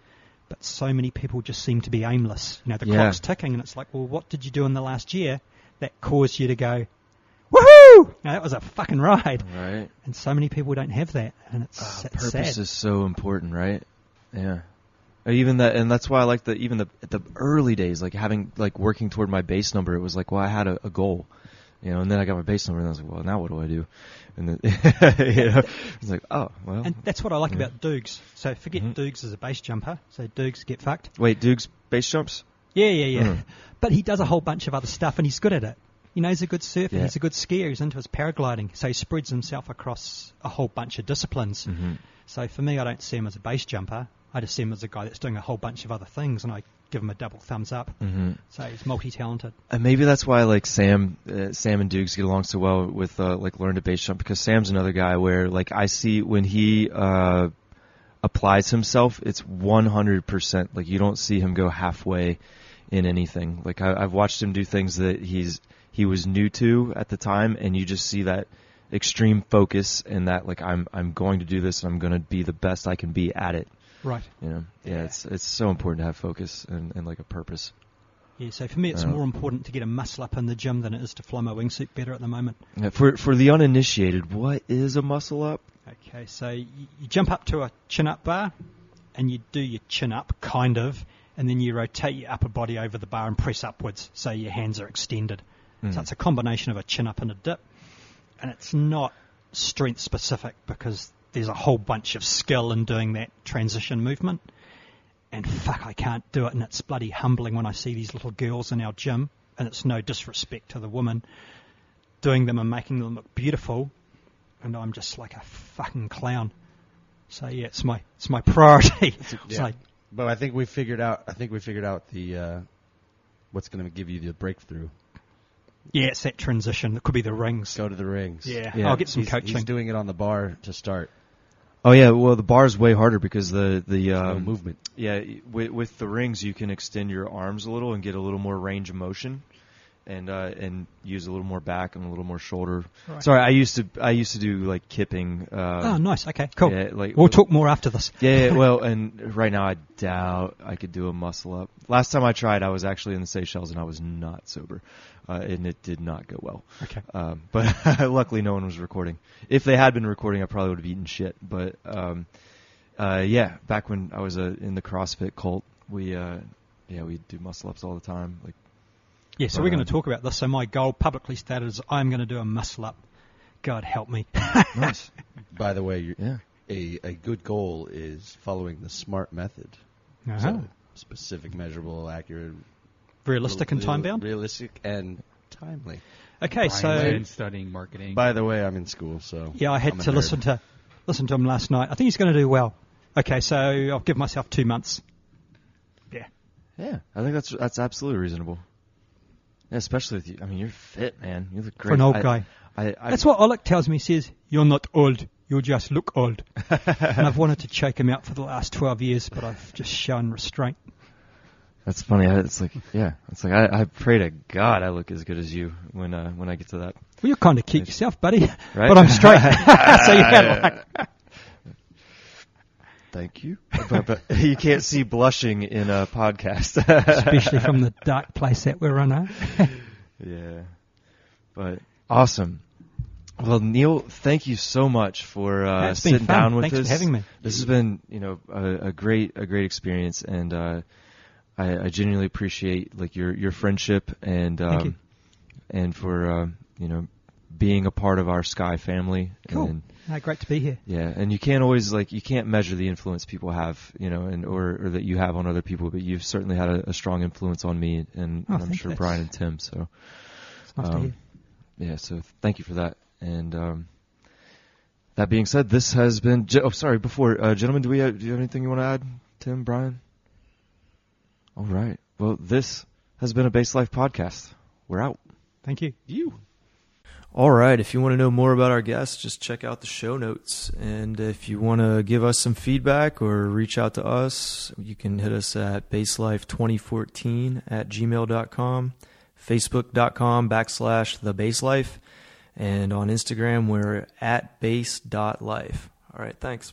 But so many people just seem to be aimless. You know, the Yeah. clock's ticking and it's like, well, what did you do in the last year that caused you to go, woohoo! Know, that was a fucking ride. Right. And so many people don't have that, and it's, Ah, it's purpose sad. is so important, right? Yeah. Uh, Even that, and that's why I like the even the the early days, like having like working toward my base number. It was like, well, I had a, a goal, you know, and then I got my base number, and I was like, well, now what do I do? And then, you know, it's like, oh, well. And that's what I like Yeah. about Dukes. So forget Mhm. Dukes as a base jumper. So Dukes get fucked. Wait, Duke's base jumps? Yeah, yeah, yeah. Mhm. But he does a whole bunch of other stuff, and he's good at it. You know, he's a good surfer. Yeah. He's a good skier. He's into his paragliding. So he spreads himself across a whole bunch of disciplines. hmm So for me, I don't see him as a base jumper. I just see him as a guy that's doing a whole bunch of other things, and I give him a double thumbs up. hmm So he's multi-talented. And maybe that's why like Sam, uh, Sam and Dukes get along so well with uh, like learn to base jump because Sam's another guy where like I see when he uh, applies himself, it's 100%. Like you don't see him go halfway in anything. Like I, I've watched him do things that he's he was new to at the time, and you just see that extreme focus and that like I'm I'm going to do this and I'm going to be the best I can be at it. Right. You know, yeah, Yeah. it's it's so important to have focus and, and like a purpose. Yeah, so for me, it's Uh, more important to get a muscle up in the gym than it is to fly my wingsuit better at the moment. For for the uninitiated, what is a muscle up? Okay, so you, you jump up to a chin up bar and you do your chin up, kind of, and then you rotate your upper body over the bar and press upwards so your hands are extended. Mm. So it's a combination of a chin up and a dip. And it's not strength specific because there's a whole bunch of skill in doing that transition movement. And fuck, I can't do it. And it's bloody humbling when I see these little girls in our gym, and it's no disrespect to the women, doing them and making them look beautiful. And I'm just like a fucking clown. So yeah, it's my it's my priority. It's Yeah. like But I think we figured out. I think we figured out the uh, what's going to give you the breakthrough. yeah, it's that transition. It could be the rings. Go to the rings. Yeah, Yeah. I'll get some he's, coaching. He's doing it on the bar to start. Oh yeah, well the bar is way harder because the the No um, movement. Yeah, with, with the rings you can extend your arms a little and get a little more range of motion, and uh, and use a little more back and a little more shoulder. Right. Sorry, I used to I used to do like kipping. Uh, oh, nice. Okay, cool. Yeah, like we'll talk more after this. Yeah, yeah, well, and right now I doubt I could do a muscle up. Last time I tried, I was actually in the Seychelles and I was not sober, uh, and it did not go well. Okay. Um, but luckily, no one was recording. If they had been recording, I probably would have eaten shit. But um, uh, yeah, back when I was uh, in the CrossFit cult, we uh, yeah we do muscle ups all the time. Like Yeah, so we're going to talk about this. So my goal publicly stated is I'm going to do a muscle up. God help me. nice, By the way, you yeah. a a good goal is following the SMART method. Uh-huh. So specific, measurable, accurate, Realistic and time bound. realistic and timely. Okay, Brian so Lynn studying marketing. By the way, I'm in school, so yeah, I had I'm to listen to listen to him last night. I think he's going to do well. Okay, so I'll give myself two months. Yeah. Yeah, I think that's that's absolutely reasonable. Especially with you. I mean, you're fit, man. You look great. For an old I- guy. I, I, That's what Oleg tells me. He says, You're not old, you just look old. and I've wanted to choke him out for the last 12 years, but I've just shown restraint. That's funny. It's like, yeah, it's like I, I pray to God I look as good as you when uh, when I get to that. Well, you're kind of cute yourself, buddy. Right? But I'm straight. so you had like, Thank you. but, but you can't see blushing in a podcast, especially from the dark place that we're in, eh? yeah. But awesome. Well, Neil, thank you so much for uh, Yeah, sitting fun. down with Thanks for us. having me. This has been, you know, a, a great, a great experience, and uh, I, I genuinely appreciate like your your friendship and um, you. and for uh, you know being a part of our Sky family. Cool. And, No, great to be here. yeah, and you can't always like you can't measure the influence people have, you know, and or, or that you have on other people, but you've certainly had a, a strong influence on me, and, Oh, and I'm sure. Brian and Tim. So nice to Um, hear. yeah, so thank you for that. And um, that being said, this has been. ge- Oh, sorry. Before, uh, gentlemen, do we have, do you have anything you want to add, Tim, Brian? All right. Well, this has been a Base Life podcast. We're out. Thank you. You. All right. If you want to know more about our guests, just check out the show notes. And if you want to give us some feedback or reach out to us, you can hit us at baselife2014 at gmail.com, facebook.com backslash the baselife, and on Instagram, we're at base.life. All right. Thanks.